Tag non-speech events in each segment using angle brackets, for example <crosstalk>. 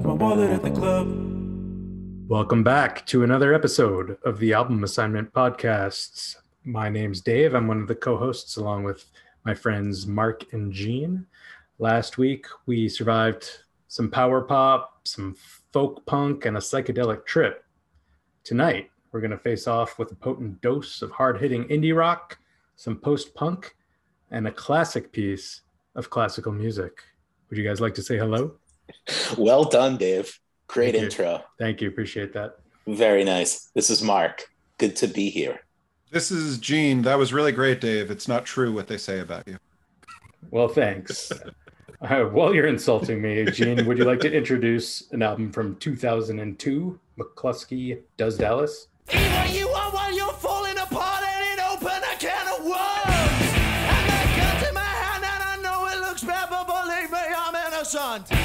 Left my wallet at the club. Welcome back to another episode of the Album Assignment Podcasts. My name's Dave. I'm one of the co hosts along with my friends Mark and Gene. Last week, we survived some power pop, some folk punk, and a psychedelic trip. Tonight, we're going to face off with a potent dose of hard hitting indie rock, some post punk, and a classic piece of classical music. Would you guys like to say hello? <laughs> Well done, Dave. Great Thank you. intro. Thank you. Appreciate that. Very nice. This is Mark. Good to be here. This is Gene. That was really great, Dave. It's not true what they say about you. Well, thanks. <laughs> Uh, while you're insulting me, Gene, would you like to introduce an album from 2002, Mclusky Does Dallas? Either you are while you're falling apart and it open a can of worms. And that gun's in my hand and I know it looks bad, but believe me, I'm innocent.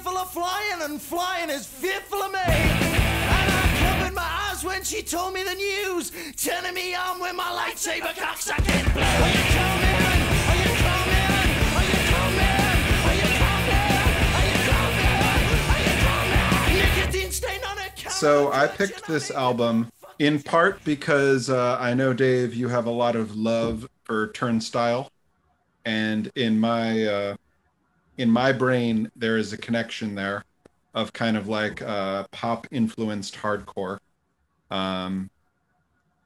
Fearful of flying, and flying is fearful of me. And I covered my eyes when she told me the news, turning me on with my lightsaber cocksucking blue. Are you coming? Are you coming? Are you coming? Are you coming? Are you coming? Are you coming? Nicotine stain on a counter. So I picked this album in part because uh, I know, Dave, you have a lot of love for Turnstile, and in my uh, in my brain there is a connection there of kind of like uh, pop influenced hardcore. Um,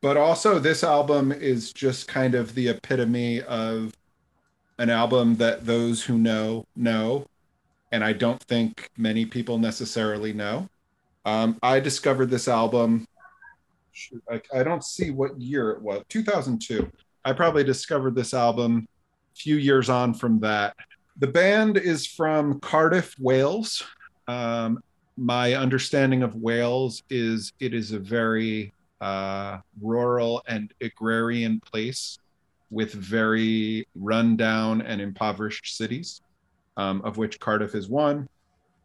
but also, this album is just kind of the epitome of an album that those who know know, and I don't think many people necessarily know. Um, I discovered this album. I, I don't see what year it was. 2002. I probably discovered this album a few years on from that. The band is from Cardiff, Wales. Um, my understanding of Wales is it is a very uh, rural and agrarian place with very rundown and impoverished cities, um, of which Cardiff is one.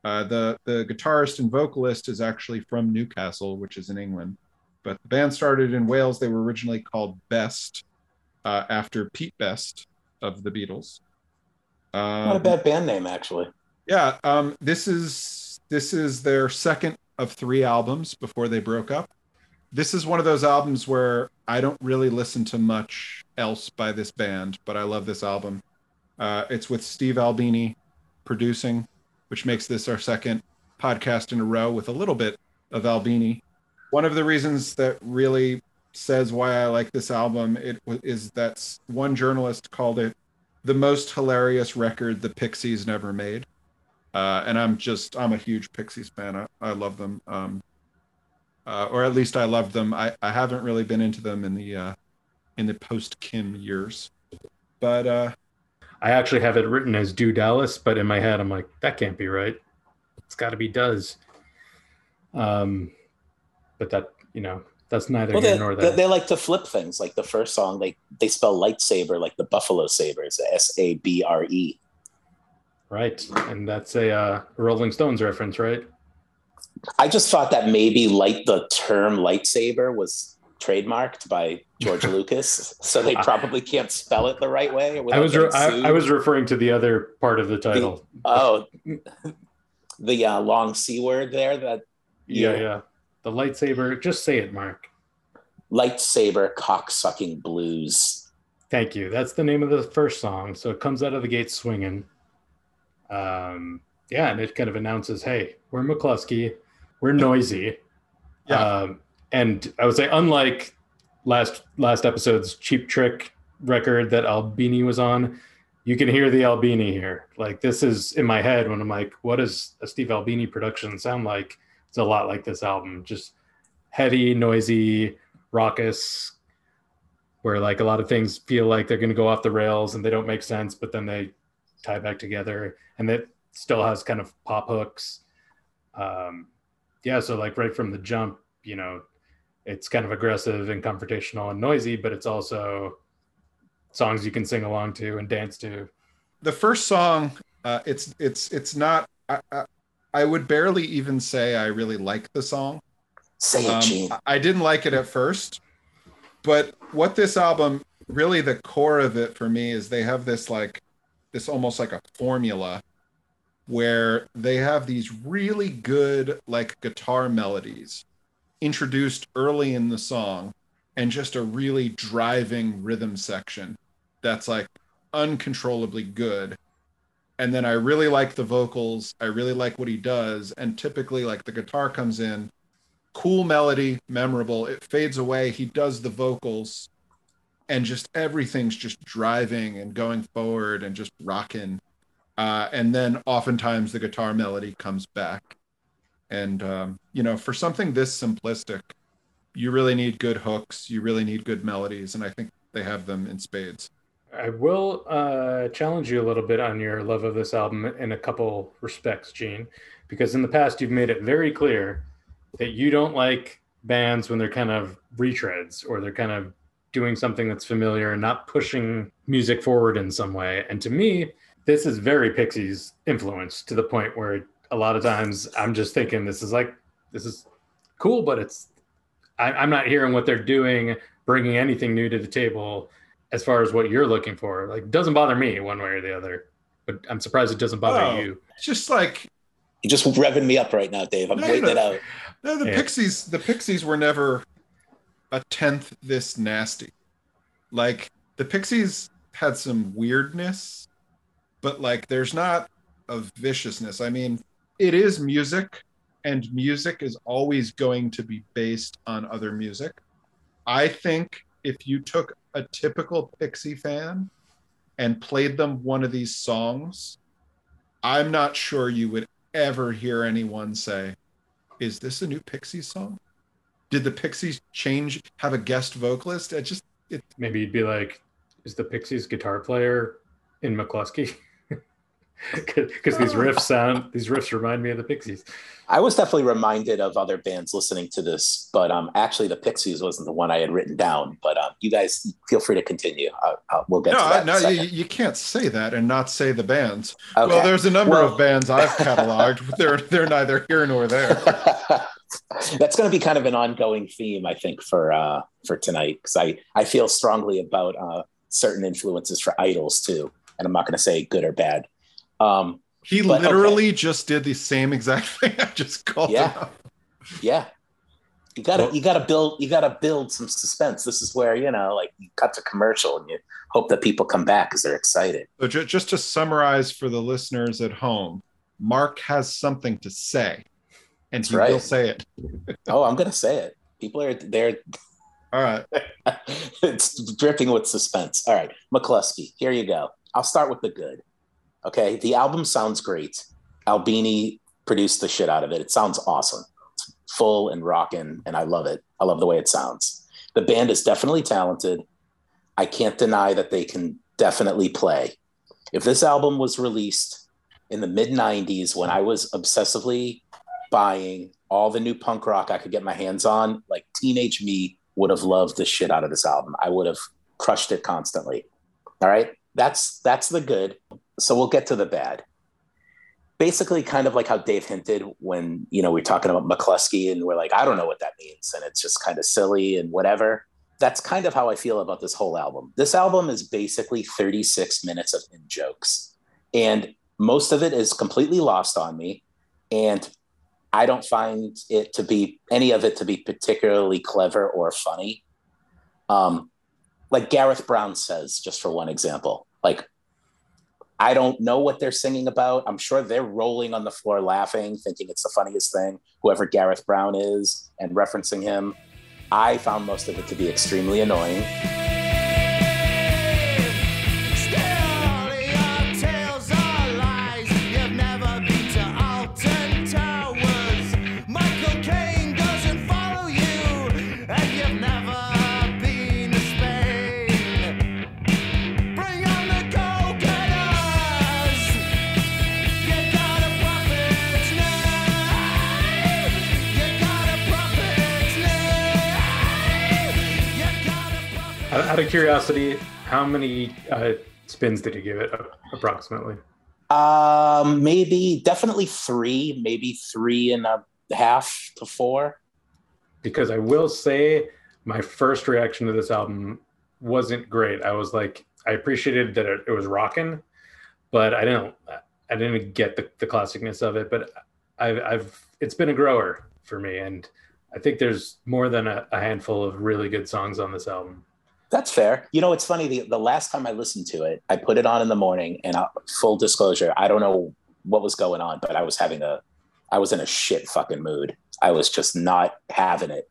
Uh, the the guitarist and vocalist is actually from Newcastle, which is in England. But the band started in Wales. They were originally called Best, uh, after Pete Best of the Beatles. Not a Um, bad band name, actually. yeah, um, this is this is their second of three albums before they broke up. This is one of those albums where I don't really listen to much else by this band, but I love this album. Uh, it's with Steve Albini producing, which makes this our second podcast in a row with a little bit of Albini. One of the reasons that really says why I like this album it is that one journalist called it the most hilarious record the Pixies never made. Uh, and I'm just I'm a huge Pixies fan. I, I love them. Um, uh, or at least I love them. I, I haven't really been into them in the uh, in the post Kim years, but uh, I actually have it written as Do Dallas, but in my head, I'm like, that can't be right. It's got to be Does. Um, but that, you know, that's neither Well, here they, nor there. they like to flip things. Like the first song, they they spell lightsaber like the Buffalo Sabres, S A B R E. right. And that's a uh, Rolling Stones reference, right? I just thought that maybe light the term lightsaber was trademarked by George <laughs> Lucas, so they probably can't spell it the right way. I was, re- I. I was referring to the other part of the title. Oh, the uh, long C word there, that yeah, yeah. Yeah. The lightsaber, just say it, Mark. lightsaber cocksucking blues. Thank you. That's the name of the first song. So it comes out of the gate swinging. Um, yeah, and it kind of announces, "Hey, we're Mclusky. We're noisy." Yeah. Um, and I would say, unlike last last episode's Cheap Trick record that Albini was on, you can hear the Albini here. Like this is in my head when I'm like, "What does a Steve Albini production sound like?" It's a lot like this album, just heavy, noisy, raucous, where like a lot of things feel like they're going to go off the rails and they don't make sense, but then they tie back together, and that still has kind of pop hooks. Um, yeah, so like right from the jump, you know, it's kind of aggressive and confrontational and noisy, but it's also songs you can sing along to and dance to. The first song, uh, it's it's it's not. I, I, I would barely even say I really like the song. Say it, Um, Gene. I- I didn't like it at first, but what this album really the core of it for me is they have this like this almost like a formula where they have these really good like guitar melodies introduced early in the song and just a really driving rhythm section that's like uncontrollably good and then I really like the vocals. I really like what he does. And typically, like the guitar comes in, cool melody, memorable. It fades away. He does the vocals, and just everything's just driving and going forward and just rocking. Uh, and then oftentimes the guitar melody comes back. And, um, you know, for something this simplistic, you really need good hooks. You really need good melodies. And I think they have them in spades. I will uh, challenge you a little bit on your love of this album in a couple respects, Gene, because in the past you've made it very clear that you don't like bands when they're kind of retreads or they're kind of doing something that's familiar and not pushing music forward in some way. And to me, this is very Pixies influence to the point where a lot of times I'm just thinking this is like this is cool, but it's I, I'm not hearing what they're doing, bringing anything new to the table as far as what you're looking for. Like, it doesn't bother me one way or the other, but I'm surprised it doesn't bother Oh. you. It's just like You're just revving me up right now, Dave. I'm No, waiting no. it out. No, the Yeah. Pixies. The Pixies were never a tenth this nasty. Like the Pixies had some weirdness, but like there's not a viciousness. I mean, it is music, and music is always going to be based on other music. I think if you took a typical Pixie fan and played them one of these songs, I'm not sure you would ever hear anyone say, is this a new Pixie song? Did the Pixies change, have a guest vocalist? It just, it, Maybe you'd be like, is the Pixies guitar player in Mclusky? <laughs> <laughs> Because these riffs sound, these riffs remind me of the Pixies. I was definitely reminded of other bands listening to this, but um, actually, the Pixies wasn't the one I had written down. But um, you guys feel free to continue. I, I, we'll get no, to I- that. no, you, you can't say that and not say the bands. Okay. Well, there's a number Well- of bands I've <laughs> cataloged. they're they're neither here nor there. <laughs> That's going to be kind of an ongoing theme, I think, for uh, for tonight because I I feel strongly about uh, certain influences for IDLES too, and I'm not going to say good or bad. Um, He But, okay. literally just did the same exact <laughs> thing I just called Yeah. out. yeah, you gotta Well- you gotta build you gotta build some suspense. This is where you know, like you cut to commercial and you hope that people come back because they're excited. So ju- just to summarize for the listeners at home, Mark has something to say, and That's he right. will say it. <laughs> Oh, I'm gonna say it. People are they're All right. <laughs> it's dripping with suspense. All right, Mclusky, here you go. I'll start with the good. Okay, the album sounds great. Albini produced the shit out of it. It sounds awesome. It's full and rocking, and I love it. I love the way it sounds. The band is definitely talented. I can't deny that they can definitely play. If this album was released in the mid 90s when I was obsessively buying all the new punk rock I could get my hands on, like teenage me would have loved the shit out of this album. I would have crushed it constantly. All right. That's that's the good. So we'll get to the bad. Basically, kind of like how Dave hinted when you know we're talking about Mclusky and we're like, I don't know what that means, and it's just kind of silly and whatever. That's kind of how I feel about this whole album. This album is basically 36 minutes of in jokes, and most of it is completely lost on me. And I don't find it to be any of it to be particularly clever or funny. Um, like Gareth Brown says, just for one example, like I don't know what they're singing about. I'm sure they're rolling on the floor laughing, thinking it's the funniest thing, whoever Gareth Brown is, and referencing him. I found most of it to be extremely annoying. Out of curiosity, how many uh, spins did you give it approximately? Um, maybe definitely three, maybe three and a half to four. Because I will say, my first reaction to this album wasn't great. I was like, I appreciated that it, it was rocking, but I didn't, I didn't get the, the classicness of it. But I've, I've, it's been a grower for me, and I think there's more than a, a handful of really good songs on this album. That's fair. You know, it's funny. The, the last time I listened to it, I put it on in the morning, and uh, full disclosure, I don't know what was going on, but I was having a, I was in a shit fucking mood. I was just not having it,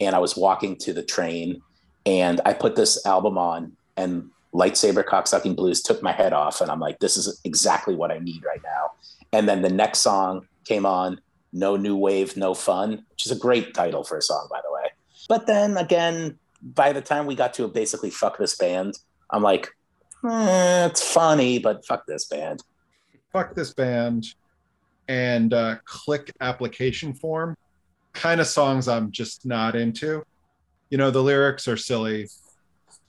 and I was walking to the train, and I put this album on, and lightsaber cocksucking blues took my head off, and I'm like, this is exactly what I need right now. And then the next song came on, no new wave, no fun, which is a great title for a song, by the way. But then again, by the time we got to basically fuck this band, I'm like, eh, it's funny, but fuck this band. Fuck this band and uh, clique application form. Kind of songs I'm just not into. You know, the lyrics are silly.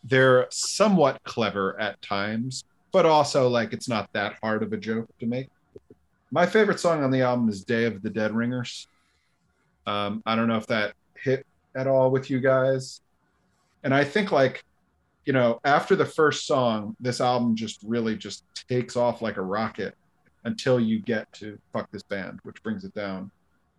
They're somewhat clever at times, but also like it's not that hard of a joke to make. My favorite song on the album is Day of the Dead Ringers. Um, I don't know if that hit at all with you guys. And I think like, you know, after the first song, this album just really just takes off like a rocket until you get to fuck this band, which brings it down.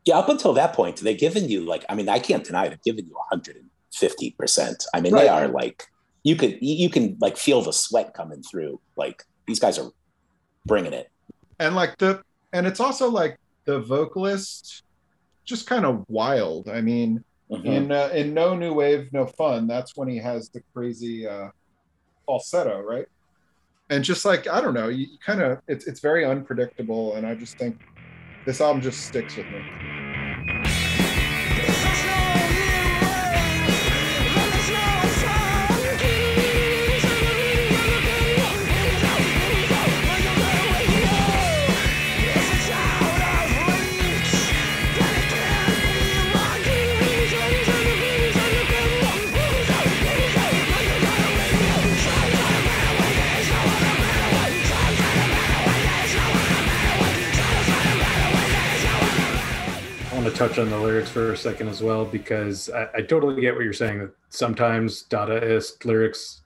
Yeah, up until that point, they've given you like, I mean, I can't deny they've given you 150%. I mean, Right. they are like, you could, you can like feel the sweat coming through. Like these guys are bringing it. And like the and it's also like the vocalist just kind of wild. I mean, Mhm. in uh, in No New Wave, No Fun, that's when he has the crazy uh falsetto, right? And just like I don't know, you, you kind of it's it's very unpredictable and I just think this album just sticks with me. Want to touch on the lyrics for a second as well because I, I totally get what you're saying that sometimes Dadaist lyrics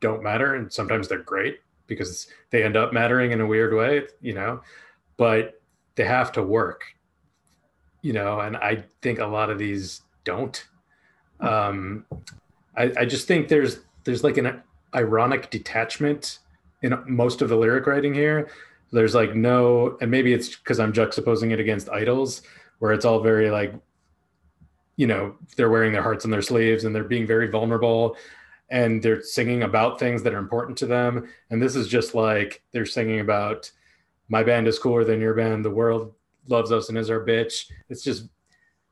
don't matter and sometimes they're great because they end up mattering in a weird way, you know, but they have to work, you know, and I think a lot of these don't. Um, I, I just think there's there's like an ironic detachment in most of the lyric writing here. There's like no, and maybe it's because I'm juxtaposing it against IDLES where it's all very like you know they're wearing their hearts on their sleeves and they're being very vulnerable and they're singing about things that are important to them. And this is just like they're singing about my band is cooler than your band. The world loves us and is our bitch. It's just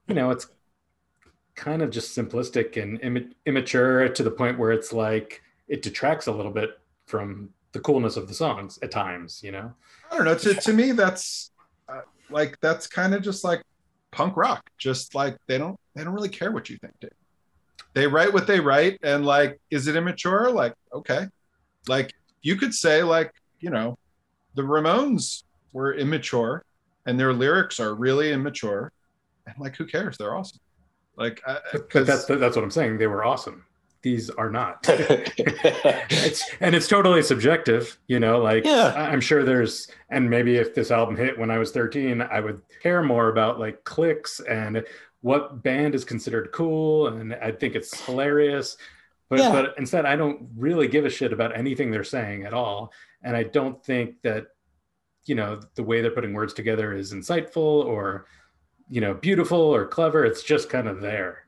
you know it's kind of just simplistic and Im- immature to the point where it's like it detracts a little bit from the coolness of the songs at times you know? I don't know. To, to me, that's uh, like that's kind of just like punk rock. Just like they don't they don't really care what you think. Dude. They write what they write, and like, is it immature? Like, okay, like you could say like you know, the Ramones were immature, and their lyrics are really immature, and like, who cares? They're awesome. Like, I, but 'cause- that's that's what i'm saying they were awesome these are not <laughs> it's and it's totally subjective you know like Yeah. I'm sure there's and maybe if this album hit when i was 13 i would care more about like clicks and what band is considered cool and i think it's hilarious but Yeah. but instead i don't really give a shit about anything they're saying at all and i don't think that you know the way they're putting words together is insightful or you know beautiful or clever it's just kind of there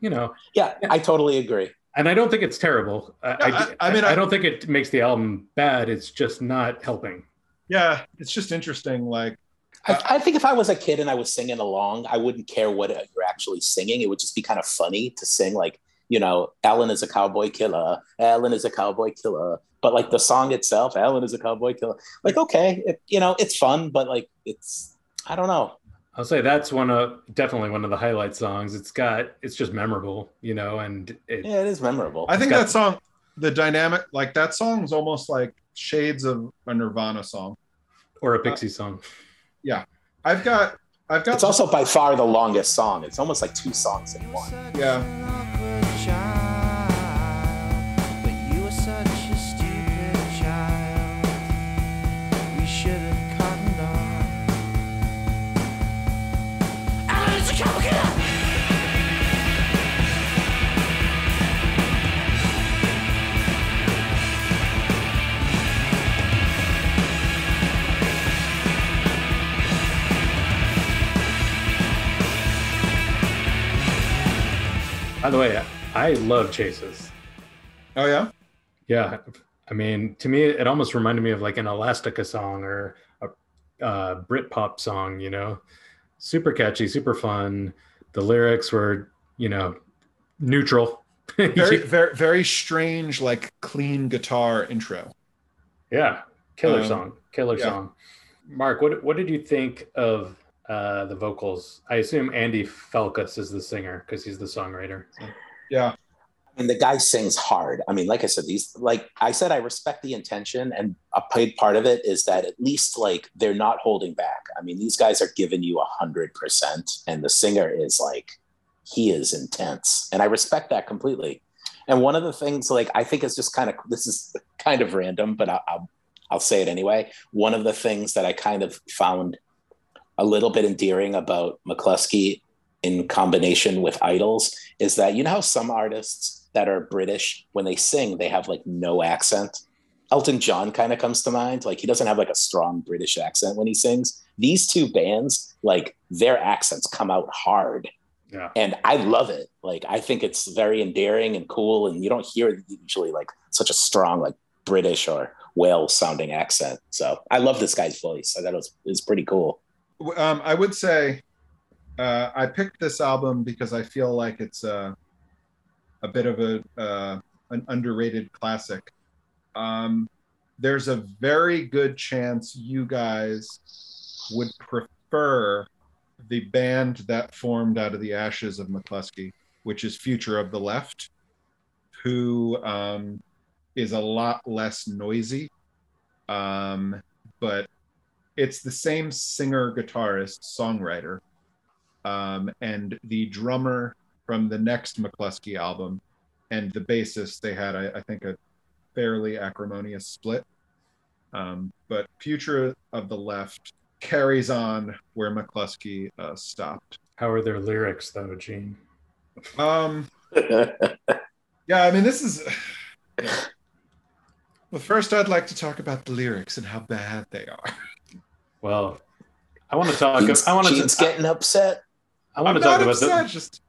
you know yeah, I totally agree. And I don't think it's terrible. I, Yeah, I, I- I mean, I, I- don't think it makes the album bad. It's just not helping. yeah, it's just interesting. Like, I, uh, I think if I was a kid and I was singing along, I wouldn't care what you're actually singing. It would just be kind of funny to sing, like, you know, Alan is a cowboy killer. Alan is a cowboy killer. But like the song itself, Alan is a cowboy killer. Like, okay, it, you know, it's fun, but like, it's, I don't know. I'll say that's one of definitely one of the highlight songs. It's got it's just memorable, you know, and it, Yeah, it is memorable. I think got- that song the dynamic like that song is almost like shades of a Nirvana song. or a Pixie song. Yeah, I've got I've got It's also by far the longest song. It's almost like two songs in one. yeah. By the way, I love chases. Oh yeah. Yeah, I mean, to me, it almost reminded me of like an Elastica song or a uh, Britpop song. You know, super catchy, super fun. The lyrics were, you know, neutral. <laughs> Very very very strange like clean guitar intro. yeah, killer Um, song, killer yeah. song. Mark, what what did you think of uh, the vocals? I assume Andy Falkous is the singer because he's the songwriter. So- Yeah. I mean, the guy sings hard. I mean, like I said, these, like I said, I respect the intention, and a big part of it is that at least like they're not holding back. I mean, these guys are giving you a hundred percent, and the singer is like, he is intense, and I respect that completely. And one of the things, like I think, is just kind of this is kind of random, but I, I'll I'll say it anyway. One of the things that I kind of found a little bit endearing about Mclusky in combination with IDLES is that you know how some artists that are British, when they sing, they have like no accent. Elton John kind of comes to mind. Like he doesn't have like a strong British accent when he sings. These two bands, like their accents come out hard. Yeah. And I love it. Like I think it's very endearing and cool. And you don't hear usually like such a strong, like British or Wales sounding accent. So I love this guy's voice. I thought it was, it was pretty cool. Um, I would say uh, I picked this album because I feel like it's a, a bit of a uh, an underrated classic. Um, there's a very good chance you guys would prefer the band that formed out of the ashes of Mclusky, which is Future of the Left, who um, is a lot less noisy, um, but it's the same singer, guitarist, songwriter, um, and the drummer from the next Mclusky album, and the bassist. They had, I, I think, a fairly acrimonious split. Um, but Future of the Left carries on where Mclusky uh, stopped. How are their lyrics though, Gene? Um, <laughs> yeah, I mean, this is. <sighs> Well, first, I'd like to talk about the lyrics and how bad they are. Well, I want to talk. Gene's, I want Gene's to. getting upset. I want I'm to talk about upset, the. just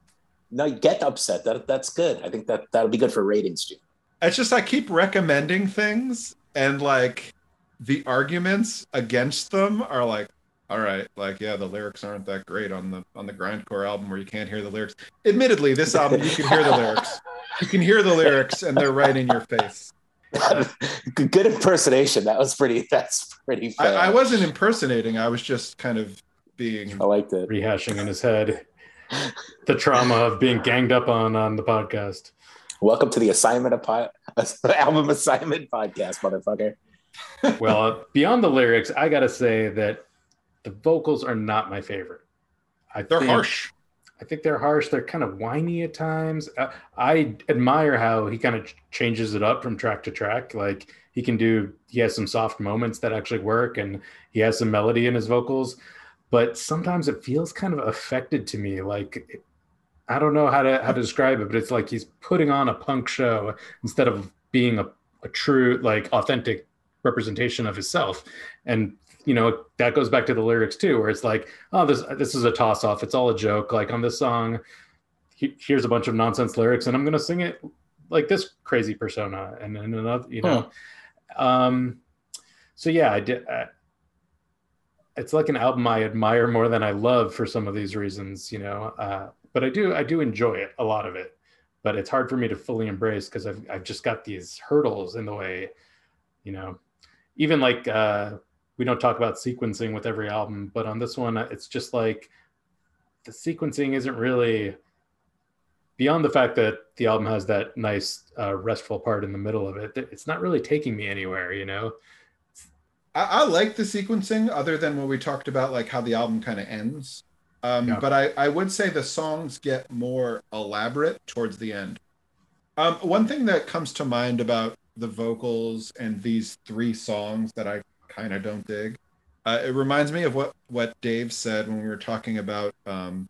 No, you get upset. That that's good. I think that that'll be good for ratings, Gene. it's just I keep recommending things and like the arguments against them are like, all right, like yeah, the lyrics aren't that great on the on the grindcore album where you can't hear the lyrics. Admittedly, this album you can hear the lyrics. You can hear the lyrics and they're right in your face. Good good impersonation. That was pretty. That's pretty. I, I wasn't impersonating. I was just kind of being I liked it. rehashing in his head the trauma of being ganged up on on the podcast. Welcome to the assignment of po- <laughs> album assignment podcast, motherfucker. Well, uh, beyond the lyrics, I gotta say that the vocals are not my favorite. I they're think, harsh. I think they're harsh. They're kind of whiny at times. Uh, I admire how he kind of changes it up from track to track. Like he can do, he has some soft moments that actually work, and he has some melody in his vocals. But sometimes it feels kind of affected to me. Like I don't know how to how to describe it, but it's like he's putting on a punk show instead of being a, a true, like authentic representation of himself. And you know that goes back to the lyrics too, where it's like, oh, this this is a toss off. It's all a joke. Like on this song, he, here's a bunch of nonsense lyrics, and I'm gonna sing it like this crazy persona, and then another, you know. Um, so yeah, I did. I, it's like an album I admire more than I love for some of these reasons, you know. Uh, but I do I do enjoy it, a lot of it. But it's hard for me to fully embrace because I've I've just got these hurdles in the way, you know. Even like uh, we don't talk about sequencing with every album, but on this one, it's just like the sequencing isn't really beyond the fact that the album has that nice uh, restful part in the middle of it, it's not really taking me anywhere. You know, I, I like the sequencing, other than what we talked about, like how the album kind of ends. Um, Yeah. But I, I would say the songs get more elaborate towards the end. Um, one thing that comes to mind about the vocals and these three songs that I kind of don't dig, uh, it reminds me of what what Dave said when we were talking about um,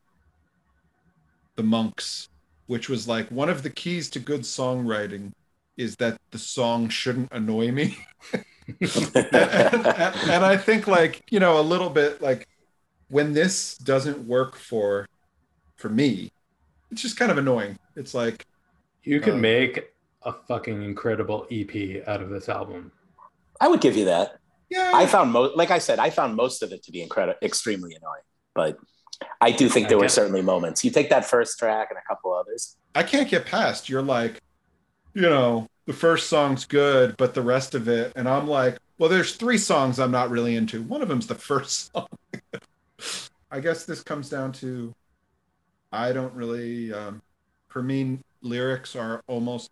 the monks, which was like one of the keys to good songwriting is that the song shouldn't annoy me. and, <laughs> and- and I think like you know a little bit like when this doesn't work for for me, it's just kind of annoying. It's like you could Um, make a fucking incredible EP out of this album. I would give you that. Yeah, I found most, like I said, I found most of it to be incredible, extremely annoying. But I do think there were certainly moments. You take that first track and a couple others. I can't get past. You're like, you know, the first song's good, but the rest of it, and I'm like, well, there's three songs I'm not really into. One of them's the first <laughs> song. I guess this comes down to, I don't really. Um, for me, lyrics are almost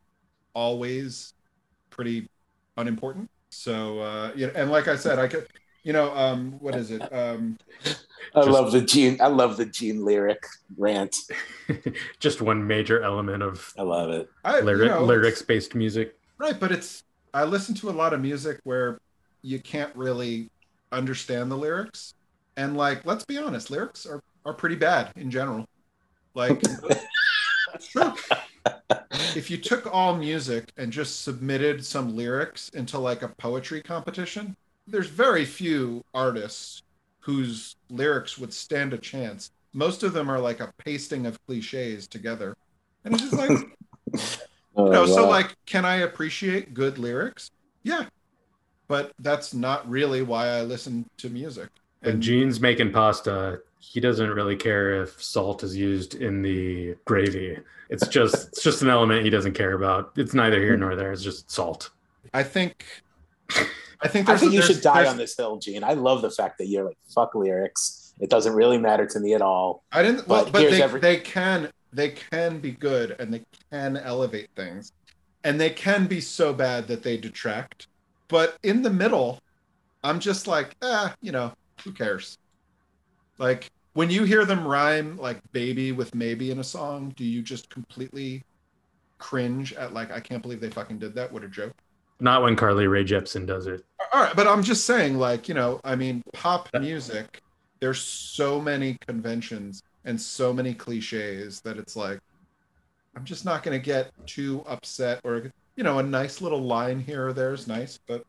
always pretty unimportant. So uh, yeah, and like I said, I could, you know, um, what is it? Um, I Just- love the Gene. I love the Gene lyric rant. <laughs> Just one major element of I love it. I, you know, lyrics-based music. Right, but it's I listen to a lot of music where you can't really understand the lyrics. And like, let's be honest, lyrics are, are pretty bad in general. Like <laughs> it's true. <laughs> If you took all music and just submitted some lyrics into like a poetry competition, there's very few artists whose lyrics would stand a chance. Most of them are like a pasting of cliches together. And it's just like <laughs> Oh, no, so wow. like, can I appreciate good lyrics? Yeah, but that's not really why I listen to music. When And Gene's making pasta, he doesn't really care if salt is used in the gravy. It's just it's just an element he doesn't care about. It's neither here nor there. It's just salt. I think, I think I there's. think you should die on this hill, Gene. I love the fact that you're like fuck lyrics. It doesn't really matter to me at all. I didn't. Well, but but they every- they can they can be good and they can elevate things, and they can be so bad that they detract. But in the middle, I'm just like, ah, you know, who cares? Like when you hear them rhyme like "baby" with "maybe" in a song, do you just completely cringe at like, I can't believe they fucking did that? What a joke! Not when Carly Rae Jepsen does it. All right, but I'm just saying, like, you know, I mean, pop music, there's so many conventions and so many cliches that it's like, I'm just not going to get too upset or, you know, a nice little line here or there is nice, but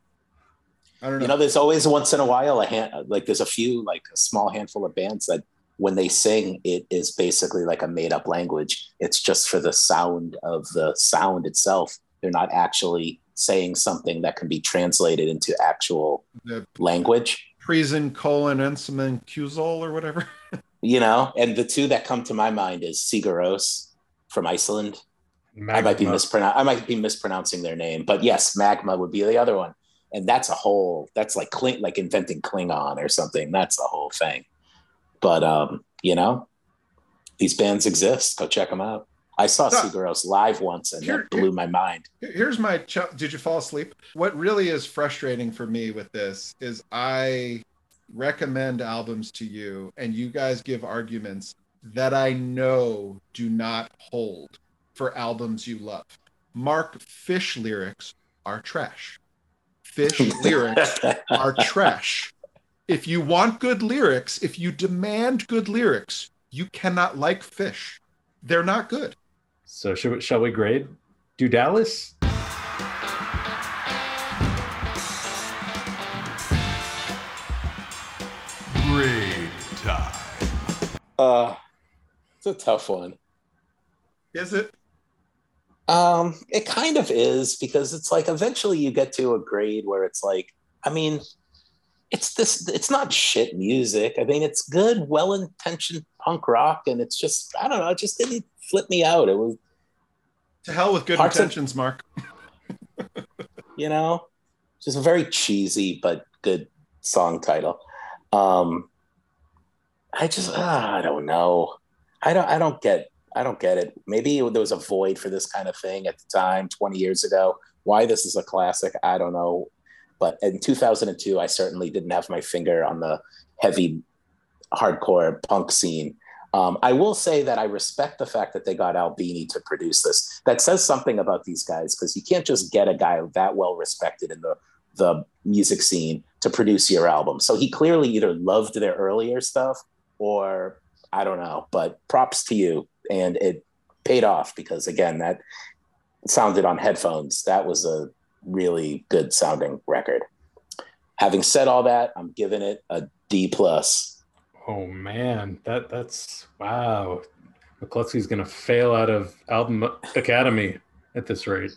I don't know. You know, there's always once in a while a hand like there's a few like a small handful of bands that when they sing, it is basically like a made up language. It's just for the sound of the sound itself. They're not actually saying something that can be translated into actual the language. Prison colon ensimen Kuzol or whatever. <laughs> You know, and the two that come to my mind is Sigur Rós from Iceland. I might be Magma. mispronoun- I might be mispronouncing their name, but yes, Magma would be the other one, and that's a whole. That's like Kling, like inventing Klingon or something. That's the whole thing. But um, you know, these bands exist. Go check them out. I saw No. Sigur Rós live once, and Here- that blew my mind. Here's my ch- did you fall asleep? What really is frustrating for me with this is I recommend albums to you and you guys give arguments that I know do not hold for albums you love. Mark Phish lyrics are trash. Phish <laughs> lyrics are trash. If you want good lyrics, if you demand good lyrics, you cannot like Phish. They're not good. So should we, shall we grade? Do Dallas? Grade time. uh, it's a tough one. Is it? Um, it kind of is because it's like eventually you get to a grade where it's like, I mean, it's this, it's not shit music. I mean, it's good, well intentioned punk rock, and it's just, I don't know, it just didn't flip me out. It was, To hell with good Parts of- intentions, Mark. <laughs> you know, just a very cheesy but good song title. Um, I just, ah, I don't know. I don't, I don't get, I don't get it. Maybe there was a void for this kind of thing at the time, 20 years ago. Why this is a classic, I don't know. But in 2002, I certainly didn't have my finger on the heavy hardcore punk scene. Um, I will say that I respect the fact that they got Albini to produce this. That says something about these guys because you can't just get a guy that well respected in the the music scene to produce your album. So he clearly either loved their earlier stuff or I don't know. But props to you, and it paid off because again, that sounded on headphones. That was a really good sounding record. Having said all that, I'm giving it a D plus. Oh man, that that's wow. Mclusky's gonna fail out of album academy at this rate.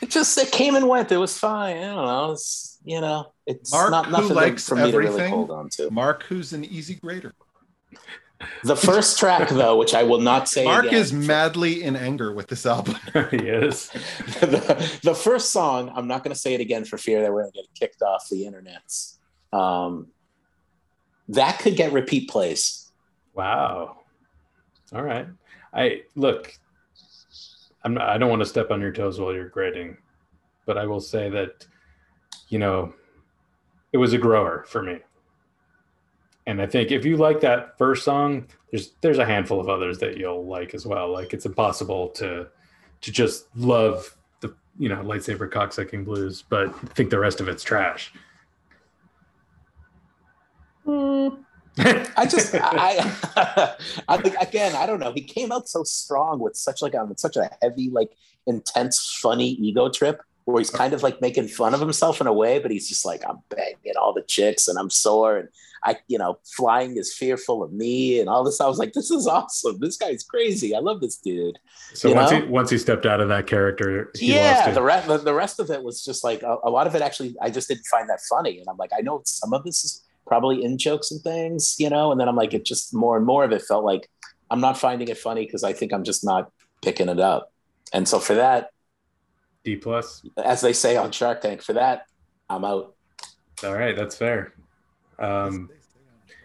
It just it came and went. It was fine. I don't know. It's you know, it's Mark, not who nothing likes for me to really hold on to. Mark, who's an easy grader. The first track, though, which I will not say. Mark again, is madly in anger with this album. <laughs> yes. <laughs> the, the first song. I'm not going to say it again for fear that we're going to get kicked off the internets. Um, that could get repeat plays. Wow. All right. I look. I'm. Not, I don't want to step on your toes while you're grading, but I will say that, you know, it was a grower for me. And I think if you like that first song, there's there's a handful of others that you'll like as well. Like it's impossible to to just love the you know lightsaber cocksucking blues, but think the rest of it's trash. Hmm. I just, I, <laughs> I think again, I don't know. He came out so strong with such like on such a heavy, like intense, funny ego trip where he's kind of like making fun of himself in a way, but he's just like, I'm banging all the chicks and I'm sore and I, you know, flying is fearful of me and all this. I was like, this is awesome. This guy's crazy. I love this dude. so You once know? he once he stepped out of that character, he yeah, lost it. the rest, the, the rest of it was just like a, a lot of it. Actually, I just didn't find that funny, and I'm like, I know some of this is probably in jokes and things, you know. And then I'm like, it just more and more of it felt like I'm not finding it funny because I think I'm just not picking it up. And so for that, D plus. as they say on Shark Tank, for that, I'm out. All right, that's fair. Um,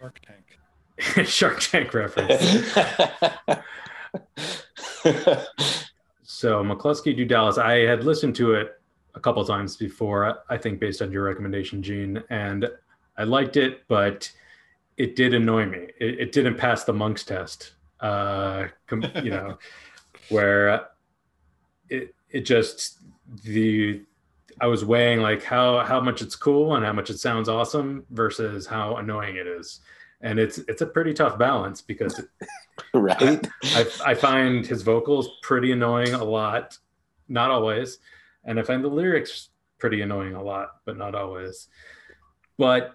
Shark Tank. <laughs> Shark Tank reference. <laughs> So Mclusky do Dallas. I had listened to it a couple times before. I think based on your recommendation, Gene, and I liked it, but it did annoy me. It, it didn't pass the monk's test. Uh, you know, <laughs> where it it just the I was weighing like how how much it's cool and how much it sounds awesome versus how annoying it is, and it's it's a pretty tough balance because <laughs> right? I, I find his vocals pretty annoying a lot, not always, and I find the lyrics pretty annoying a lot, but not always. But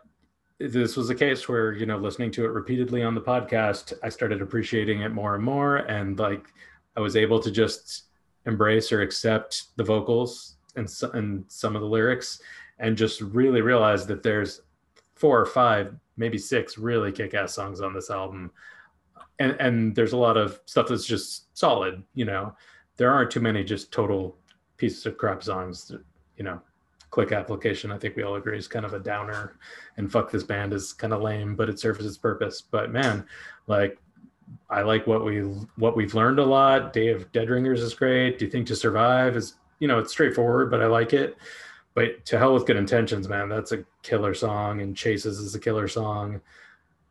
this was a case where you know listening to it repeatedly on the podcast, I started appreciating it more and more, and like I was able to just embrace or accept the vocals and so, and some of the lyrics, and just really realize that there's four or five, maybe six really kick-ass songs on this album. And and there's a lot of stuff that's just solid you know? There aren't too many just total pieces of crap songs that, you know clique application. I think we all agree is kind of a downer and fuck this band is kind of lame but it serves its purpose. But man like i like what we what we've learned a lot. Day of dead ringers is great. Do you think to survive is you know it's straightforward but i like it but to hell with good intentions man that's a killer song and chases is a killer song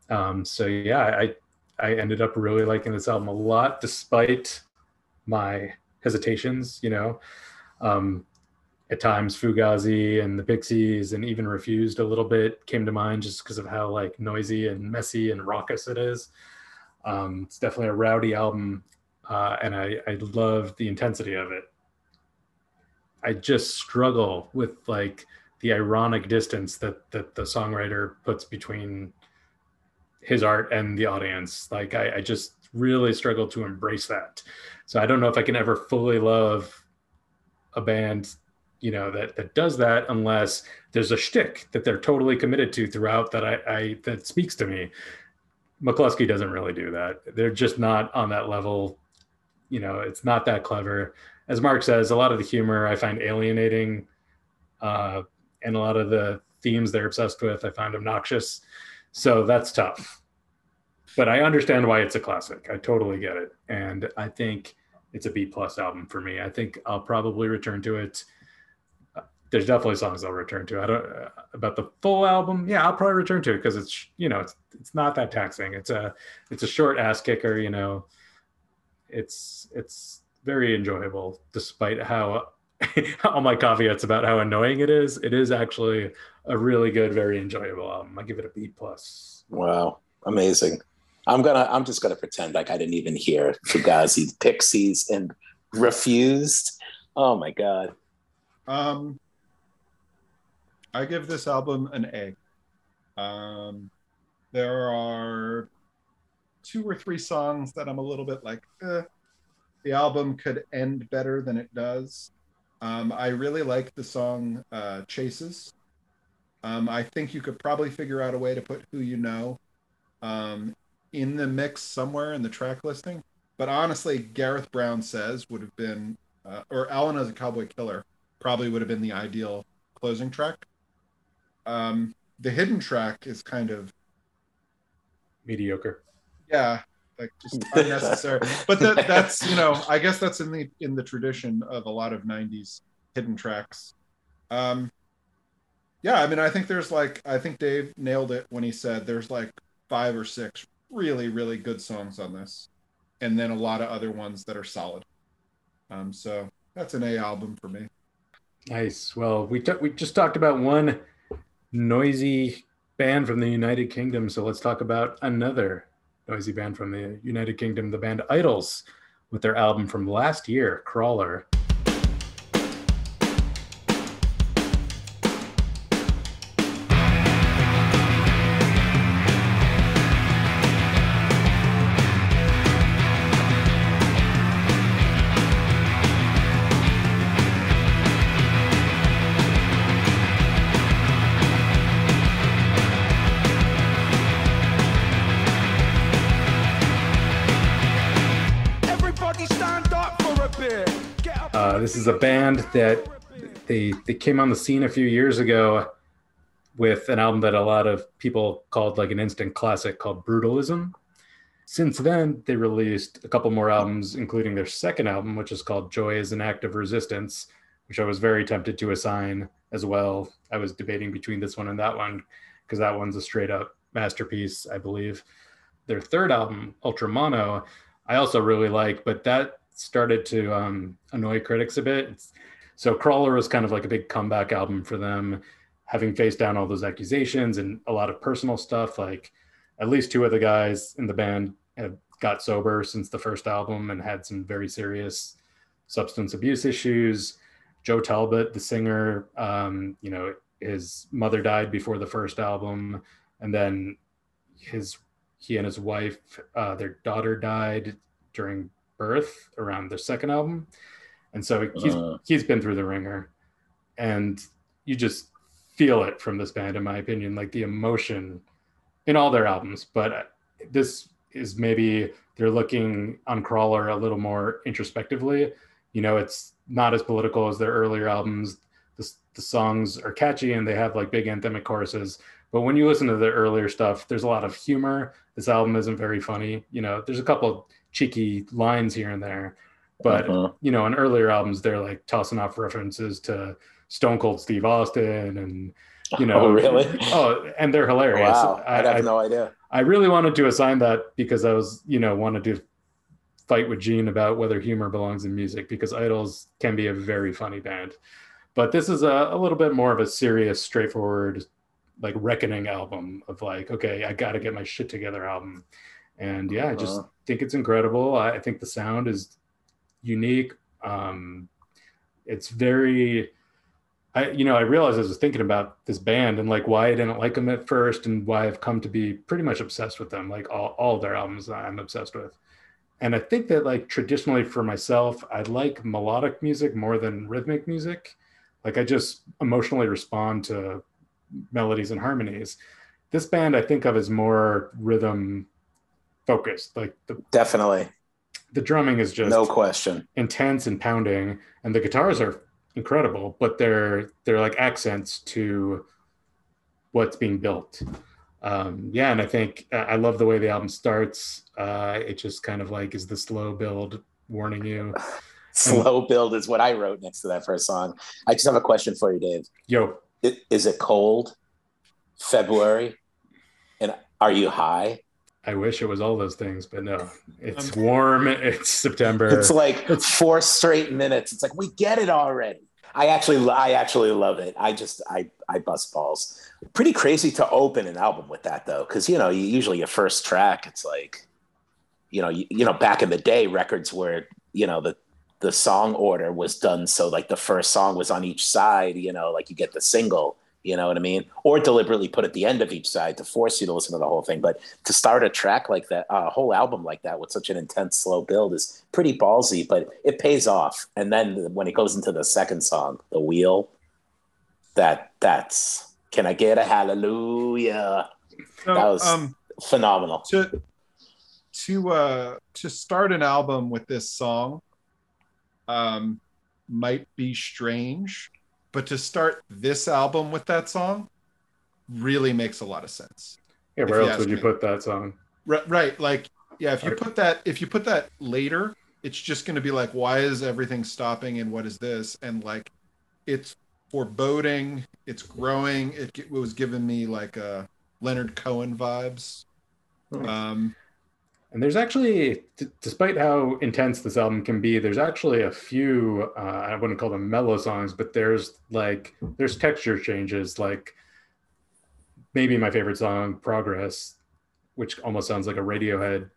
um so yeah i I ended up really liking this album a lot, despite my hesitations. You know, um, at times Fugazi and the Pixies and even Refused a little bit came to mind just because of how like noisy and messy and raucous it is. Um, it's definitely a rowdy album, uh, and I, I love the intensity of it. I just struggle with like the ironic distance that that the songwriter puts between his art and the audience. Like I, I just really struggle to embrace that. So I don't know if I can ever fully love a band, you know, that that does that unless there's a shtick that they're totally committed to throughout that I, I that speaks to me. Mclusky doesn't really do that. They're just not on that level. You know, it's not that clever. As Mark says, a lot of the humor I find alienating, uh, and a lot of the themes they're obsessed with I find obnoxious. So that's tough. but I understand why it's a classic. I totally get it, and I think it's a B plus album for me. I think I'll probably return to it. There's definitely songs I'll return to. I don't uh, about the full album. Yeah, I'll probably return to it because it's you know it's it's not that taxing. It's a it's a short ass kicker. You know, it's it's very enjoyable despite how <laughs> all my caveats about how annoying it is. It is actually a really good, very enjoyable album. I give it a B plus. Wow, amazing. I'm gonna. I'm just gonna pretend like I didn't even hear Fugazi, <laughs> Pixies, and Refused. Oh my god. Um, I give this album an A. Um, there are two or three songs that I'm a little bit like, eh, the album could end better than it does. Um, I really like the song uh, Chases. Um, I think you could probably figure out a way to put Who You Know um, in the mix somewhere in the track listing. But honestly, Gareth Brown Says would have been, uh, or Alan as a Cowboy Killer probably would have been the ideal closing track. Um, the hidden track is kind of Mediocre. yeah like just <laughs> unnecessary. But that, that's you know i guess that's in the in the tradition of a lot of 90s hidden tracks. Um yeah i mean i think there's like i think dave nailed it when he said there's like five or six really really good songs on this and then a lot of other ones that are solid. Um so that's an a album for me. Nice. Well, we t- we just talked about one noisy band from the United Kingdom, so let's talk about another noisy band from the United Kingdom, the band IDLES, with their album from last year, Crawler. Band that they they came on the scene a few years ago with an album that a lot of people called like an instant classic called Brutalism. Since then, they released a couple more albums, including their second album, which is called Joy is an Act of Resistance, which I was very tempted to assign as well. I was debating between this one and that one because that one's a straight up masterpiece, I believe. Their third album, Ultramono, I also really like, but that started to um, annoy critics a bit. So Crawler was kind of like a big comeback album for them, having faced down all those accusations and a lot of personal stuff. Like at least two of the guys in the band have got sober since the first album and had some very serious substance abuse issues. Joe Talbot, the singer, um, you know, his mother died before the first album, and then his he and his wife, uh, their daughter died during birth around their second album, and so he's Uh. he's been through the ringer, and you just feel it from this band, in my opinion, like the emotion in all their albums. But this is maybe they're looking on Crawler a little more introspectively. You know, it's not as political as their earlier albums. The, the songs are catchy and they have like big anthemic choruses. But when you listen to their earlier stuff, there's a lot of humor. This album isn't very funny. You know, there's a couple cheeky lines here and there. But Uh-huh. you know, on earlier albums, they're like tossing off references to Stone Cold Steve Austin and you <laughs> know, Oh, really? <laughs> Oh, and they're hilarious. wow, I, I, have no idea. I really wanted to assign that because I was, you know, wanted to fight with Gene about whether humor belongs in music because IDLES can be a very funny band. But this is a, a little bit more of a serious, straightforward, like reckoning album of like, okay, I got to get my shit together album. And yeah, I just Uh-huh. think it's incredible. I, I think the sound is unique. Um, it's very, I, you know, I realized as I was thinking about this band and like why I didn't like them at first and why I've come to be pretty much obsessed with them. Like all, all their albums I'm obsessed with. And I think that like traditionally for myself, I like melodic music more than rhythmic music. Like I just emotionally respond to melodies and harmonies. This band I think of as more rhythm focused. Like the, Definitely, the drumming is just no question. intense and pounding and the guitars are incredible but they're they're like accents to what's being built um, yeah, and I think uh, I love the way the album starts. Uh, it just kind of like is the slow build warning you. <laughs> Slow build is what I wrote next to that first song. I just have a question for you, Dave. Yo, Is it cold? February? And are you high? I wish it was all those things, but no. <laughs> It's um, warm. It's September. It's like four straight minutes. It's like we get it already. I actually, I actually love it. I just, I, I bust balls. Pretty crazy to open an album with that though, because you know, you, usually your first track, it's like, you know, you, you know, back in the day, records were, you know the the song order was done so like the first song was on each side. You know, like you get the single. You know what I mean? Or deliberately put at the end of each side to force you to listen to the whole thing. But to start a track like that, a whole album like that with such an intense, slow build is pretty ballsy, but it pays off. And then when it goes into the second song, The Wheel, that that's can I get a hallelujah? That was- um, Phenomenal. to to uh to start an album with this song um might be strange but to start this album with that song really makes a lot of sense yeah, where else ask would you me. put that song? right, right like yeah if you put that if you put that later it's just going to be like why is everything stopping and what is this and like it's foreboding it's growing it, g- was giving me like uh leonard cohen vibes Hmm. um And there's actually, despite how intense this album can be, there's actually a few, uh, I wouldn't call them mellow songs, but there's like, there's texture changes. Like maybe my favorite song, Progress, which almost sounds like a Radiohead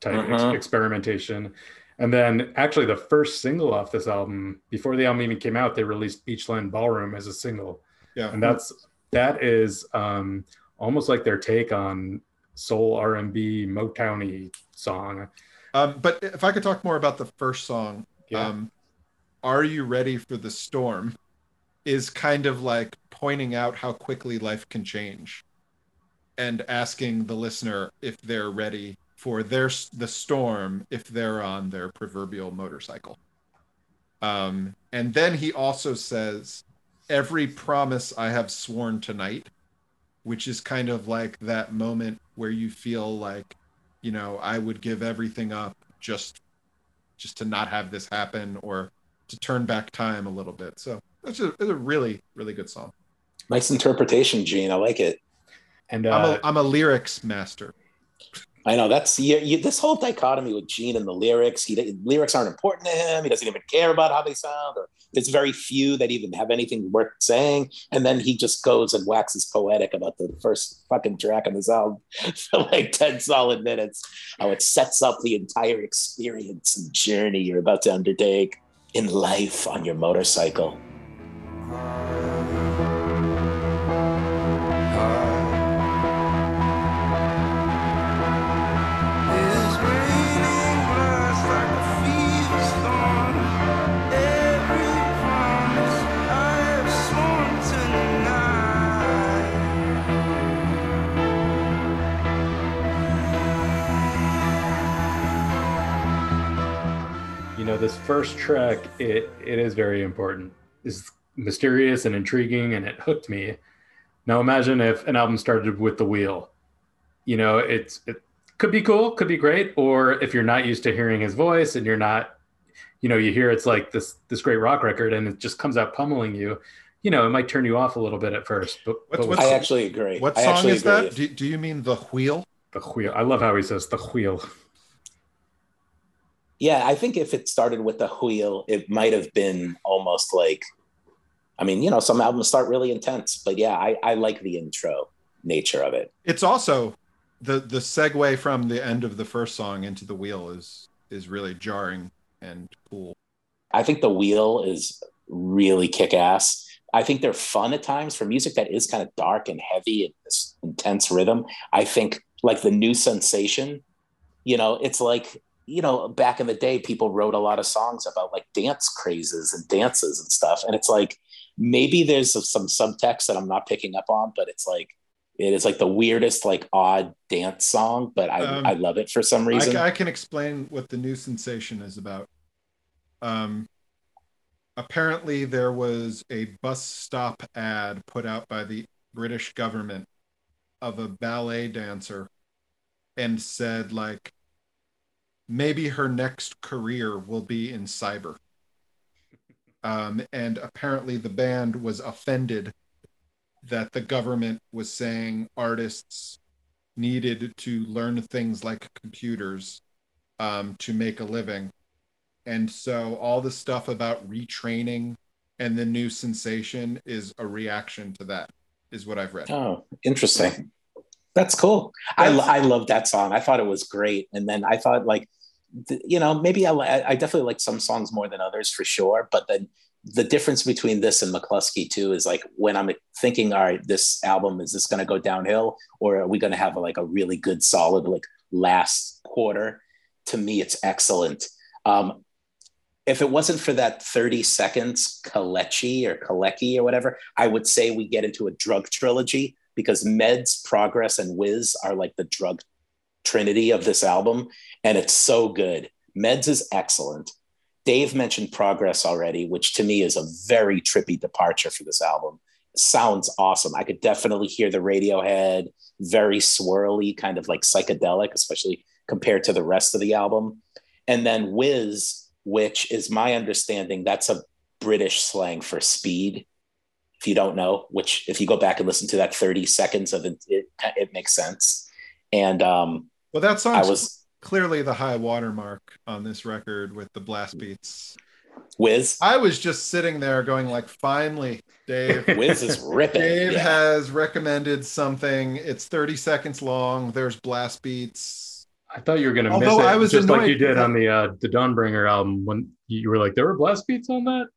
type ex- Mhm. experimentation. And then actually the first single off this album, before the album even came out, they released Beachland Ballroom as a single. yeah and that's that is um almost like their take on soul r&b motowny song Um, but if I could talk more about the first song, yeah um, "Are You Ready for the Storm?" is kind of like pointing out how quickly life can change, and asking the listener if they're ready for their the storm if they're on their proverbial motorcycle. Um, and then he also says, "Every promise I have sworn tonight," which is kind of like that moment where you feel like you know i would give everything up just just to not have this happen or to turn back time a little bit so it's a, it's a really really good song Nice interpretation, Gene. I like it. and I'm, uh, a, I'm a lyrics master I know that's you, you, this whole dichotomy with Gene and the lyrics. He lyrics aren't important to him. He doesn't even care about how they sound, or there's very few that even have anything worth saying. And then he just goes and waxes poetic about the first fucking track on this album <laughs> for like ten solid minutes. How it sets up the entire experience and journey you're about to undertake in life on your motorcycle. Know this first track it it is very important. It's mysterious and intriguing and it hooked me. Now imagine if an album started with the wheel. You know it's it could be cool could be great or if you're not used to hearing his voice and you're not you know you hear it's like this this great rock record and it just comes out pummeling you you know it might turn you off a little bit at first but, What's- but what's- I actually agree. what I song is agree. that do, do you mean the wheel? The wheel. I love how he says the wheel Yeah, I think if it started with the wheel, it might have been almost like, I mean, you know, some albums start really intense, but yeah, I, I like the intro nature of it. it's also the the segue from the end of the first song into the wheel is is really jarring and cool I think the wheel is really kick ass. I think they're fun at times for music that is kind of dark and heavy and this intense rhythm. I think like the new sensation, you know, it's like, you know, back in the day, people wrote a lot of songs about like dance crazes and dances and stuff. And it's like, maybe there's some subtext that I'm not picking up on, but it's like, it is like the weirdest, like odd dance song, but I, Um, I love it for some reason. ca- I can explain what the new sensation is about. Um, apparently, there was a bus stop ad put out by the British government of a ballet dancer and said like maybe her next career will be in cyber. Um, and apparently the band was offended that the government was saying artists needed to learn things like computers um, to make a living. And so all the stuff about retraining and the new sensation is a reaction to that, is what I've read. Oh, interesting. That's cool. I, That's- I love that song. I thought it was great. And then I thought like, you know, maybe I, I definitely like some songs more than others for sure. But then the difference between this and Mclusky too is like when I'm thinking, all right, this album, is this going to go downhill or are we going to have like a really good solid like last quarter? To me, it's excellent. Um, if it wasn't for that 30 seconds Kalechi or Kalecki or whatever, I would say we get into a drug trilogy because Meds, Progress, and Wizz are like the drug trinity of this album. And it's so good. Meds is excellent. Dave mentioned Progress already, which to me is a very trippy departure for this album. Sounds awesome. I could definitely hear the Radiohead, very swirly, kind of like psychedelic, especially compared to the rest of the album. And then Wizz, which is my understanding, that's a British slang for speed. If you don't know, which if you go back and listen to that 30 seconds of it, it, it makes sense. And um, Well, that I was clearly the high watermark on this record with the blast beats. Wizz. I was just sitting there going like, finally, Dave. <laughs> Wizz is ripping. Dave yeah. has recommended something. It's 30 seconds long. There's blast beats. I thought you were gonna Although miss it, I was just like annoyed you did on the uh, the Dawnbringer album when you were like, there were blast beats on that.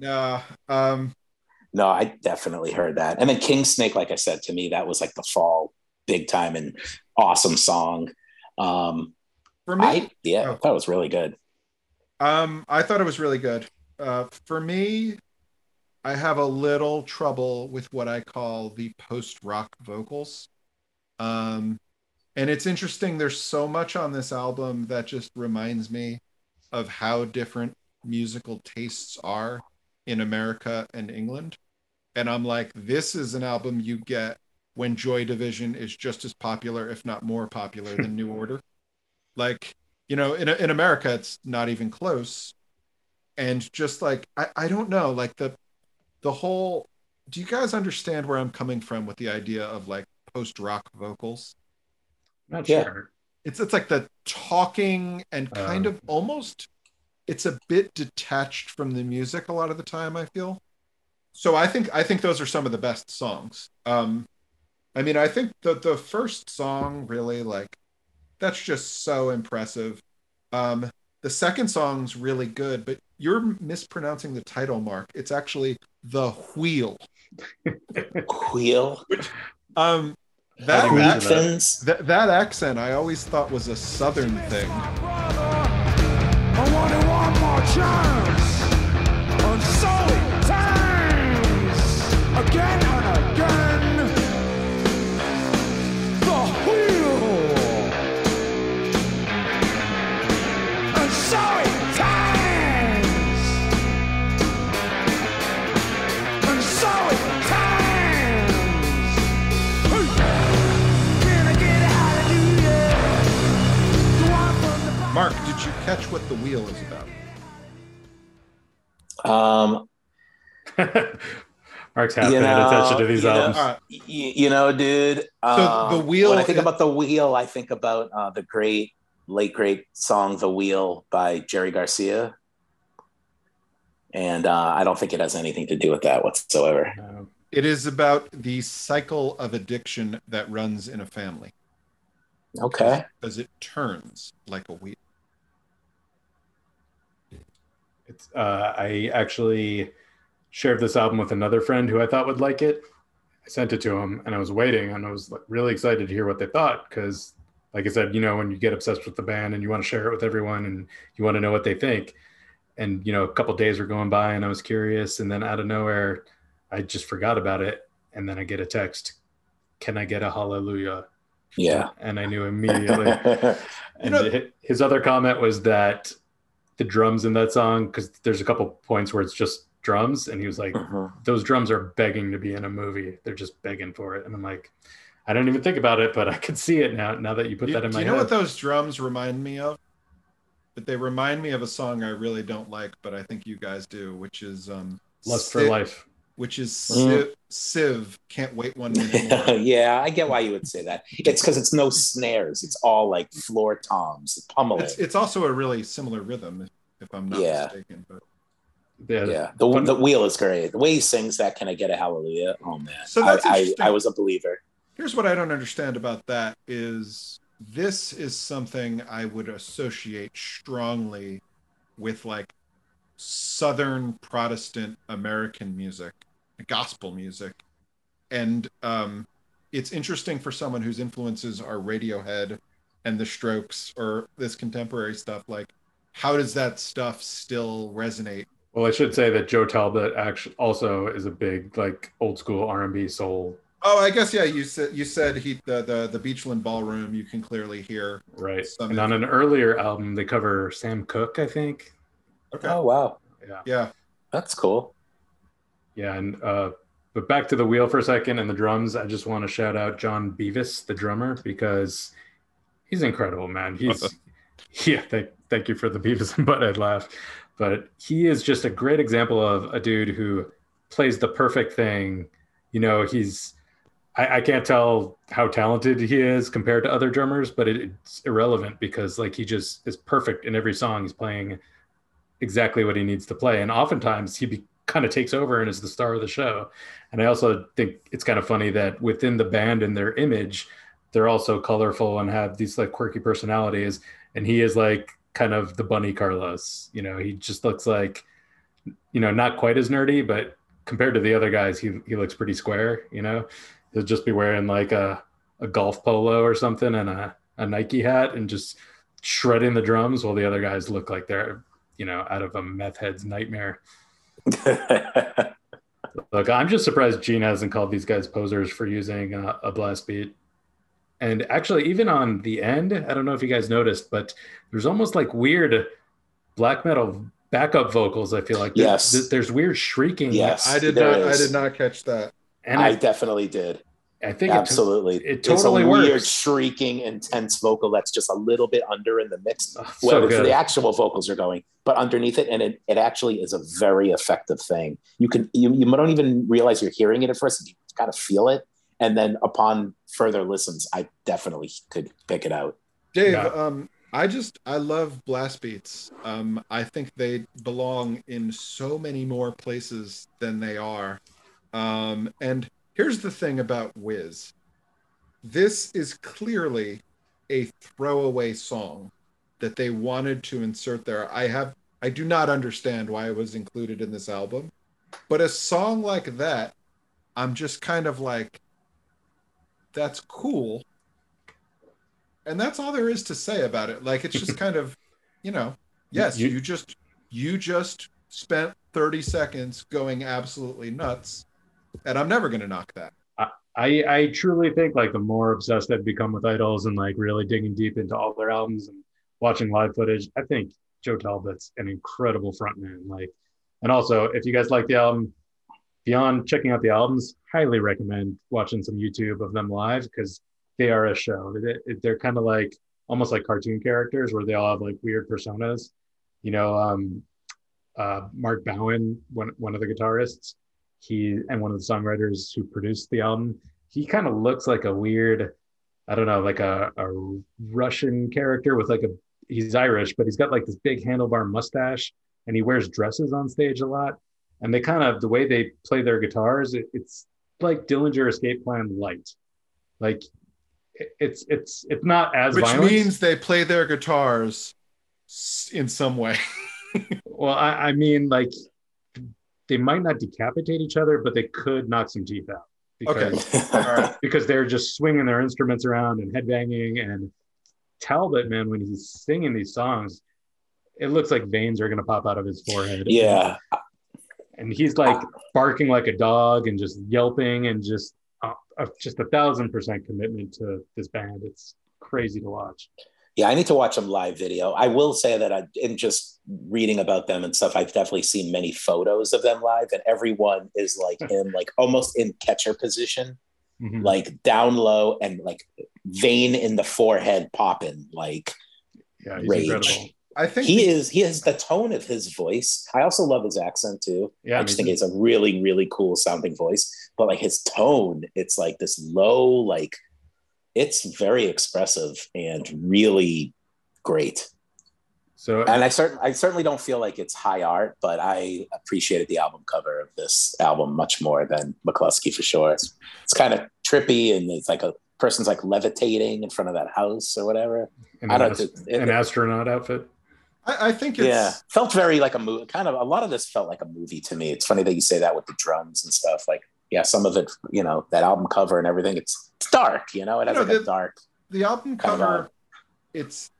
No, um, No, I definitely heard that. And then King Snake, like I said to me, that was like the fall big time and awesome song. Um, for me, I yeah, Oh. that was really good. Um, I thought it was really good. Uh, for me, I have a little trouble with what I call the post rock vocals. Um, and it's interesting. There's so much on this album that just reminds me of how different musical tastes are in America and England. And I'm like, this is an album you get when Joy Division is just as popular, if not more popular, than New <laughs> Order. Like, you know, in in America, it's not even close. And just like I, I don't know, like the the whole. Do you guys understand where I'm coming from with the idea of like post rock vocals? Not Yeah. sure. It's it's like the talking and kind Um. of almost. It's a bit detached from the music a lot of the time. I feel. So I think I think those are some of the best songs. Um, I mean, I think the the first song really like that's just so impressive. Um, the second song's really good, but you're mispronouncing the title mark. It's actually the wheel. Wheel, Um, that, do you that, that? That that accent I always thought was a southern thing. I wanted one more chance. Mark, did you catch what the wheel is about? Um, <laughs> Mark's half You paying know, attention to these you know, albums. All right. y- you know, dude. um, the wheel When I think is- about the wheel, I think about uh, the great, late great song "The Wheel" by Jerry Garcia, and uh, I don't think it has anything to do with that whatsoever. Um, It is about the cycle of addiction that runs in a family Okay. Because it turns like a wheel. it's uh, I actually shared this album with another friend who I thought would like it. I sent it to him, and I was waiting, and I was like, really excited to hear what they thought because, like I said, you know, when you get obsessed with the band and you want to share it with everyone, and you want to know what they think, and you know, a couple days were going by, and I was curious, and then out of nowhere, I just forgot about it, and then I get a text, "Can I get a hallelujah?" Yeah. and I knew immediately. <laughs> And his other comment was that the drums in that song, because there's a couple points where it's just drums, and he was like, Mhm. "Those drums are begging to be in a movie. They're just begging for it." And I'm like, I didn't even think about it, but I could see it now. Now that you put Do, that in do my you know head. what those drums remind me of? But they remind me of a song I really don't like, but I think you guys do, which is um Lust for life. which is Mm. Civ, Civ. Can't wait one minute <laughs> yeah, I get why you would say that. It's because it's no snares. It's all like floor toms, pummeling. it's, it's also a really similar rhythm, if, if I'm not Yeah. mistaken. But Yeah. yeah, the, the wheel is great. The way he sings that, "Can I get a hallelujah?" Oh man, So that's I, I. I was a believer. here's what I don't understand about that is this is something I would associate strongly with like Southern Protestant American music, gospel music. And um, it's interesting for someone whose influences are Radiohead and the Strokes or this contemporary stuff. Like, how does that stuff still resonate? Well, I should say that Joe Talbot actually also is a big like old school R and B soul, Oh, I guess yeah. You said you said he the the the Beachland Ballroom. You can clearly hear. right? Some and on an earlier album, they cover Sam Cooke, I think. Okay. Oh wow, Yeah, Yeah. that's cool. yeah. And uh, but back to the wheel for a second and the drums. I just want to shout out Jon Beavis, the drummer, because he's incredible, man. He's <laughs> yeah. Thank thank you for the Beavis and Butthead laugh, but he is just a great example of a dude who plays the perfect thing. You know, he's I, I can't tell how talented he is compared to other drummers, but it, it's irrelevant because like he just is perfect in every song. He's playing exactly what he needs to play, and oftentimes he be, kind of takes over and is the star of the show. And I also think it's kind of funny that within the band and their image, they're also colorful and have these like quirky personalities. And he is like kind of the bunny Carlos. You know, he just looks like, you know, not quite as nerdy, but compared to the other guys, he he looks pretty square. You know, he'll just be wearing like a a golf polo or something and a, a Nike hat and just shredding the drums while the other guys look like they're you know out of a meth head's nightmare. <laughs> Look, I'm just surprised Gene hasn't called these guys posers for using uh, a blast beat. And actually, even on the end, I don't know if you guys noticed, but there's almost like weird black metal backup vocals. I feel like Yes. there- there's weird shrieking. Yes. I did There not. I did not catch that. and I I, definitely did. I think Absolutely, it It's totally a weird, works. shrieking, intense vocal that's just a little bit under in the mix. Oh, so good. the actual vocals are going, but underneath it, and it, it actually is a very effective thing. You can you, you don't even realize you're hearing it at first. You kind of feel it, and then upon further listens, I definitely could pick it out. Dave, Yeah. um, I just I love blast beats. Um, I think they belong in so many more places than they are. Um, and here's the thing about Wizz. This is clearly a throwaway song that they wanted to insert there. I have I do not understand why it was included in this album. But a song like that, I'm just kind of like that's cool and that's all there is to say about it like it's just <laughs> kind of you know yes You- you, just you just spent 30 seconds going absolutely nuts and i'm never going to knock that I, I truly think like the more obsessed I've become with IDLES and like really digging deep into all their albums and watching live footage, I think Joe Talbot's an incredible frontman. Like, and also if you guys like the album, beyond checking out the albums, highly recommend watching some YouTube of them live because they are a show. They- They're kind of like almost like cartoon characters where they all have like weird personas. You know, um, uh, Mark Bowen, one one of the guitarists, he and one of the songwriters who produced the album he kind of looks like a weird i don't know like a, a russian character with like a he's irish but he's got like this big handlebar mustache and he wears dresses on stage a lot and they kind of the way they play their guitars it, it's like dillinger escape plan light like it- it's it's it's not as which violent. means they play their guitars in some way <laughs> well I, I mean like they might not decapitate each other but they could knock some teeth out Okay. because <laughs> all right because they're just swinging their instruments around and headbanging and Talbot, man, when he's singing these songs, it looks like veins are gonna pop out of his forehead. yeah, and he's like barking like a dog and just yelping and just uh, just a thousand percent commitment to this band. It's crazy to watch. yeah. I need to watch them live video. I will say that I, in just reading about them and stuff, I've definitely seen many photos of them live, and everyone is like <laughs> in like almost in catcher position. Mhm. like down low and like vein in the forehead popping. Like yeah, rage. incredible. I think he the- is, he has the tone of his voice. I also love his accent too. Yeah, I just think too. it's a really, really cool sounding voice. But like his tone, it's like this low, like it's very expressive and really great. So And I certain I certainly don't feel like it's high art, but I appreciated the album cover of this album much more than Mclusky for sure. It's, it's kind of trippy and it's like a person's like levitating in front of that house or whatever. an, I don't ast- think- it- an astronaut outfit. I, I think it's yeah, felt very like a movie. Kind of a lot of this felt like a movie to me. It's funny that you say that with the drums and stuff. Like, yeah, some of it, you know, that album cover and everything. It's, it's dark, you know. It has You know, like a the- dark. the album Kind of cover it's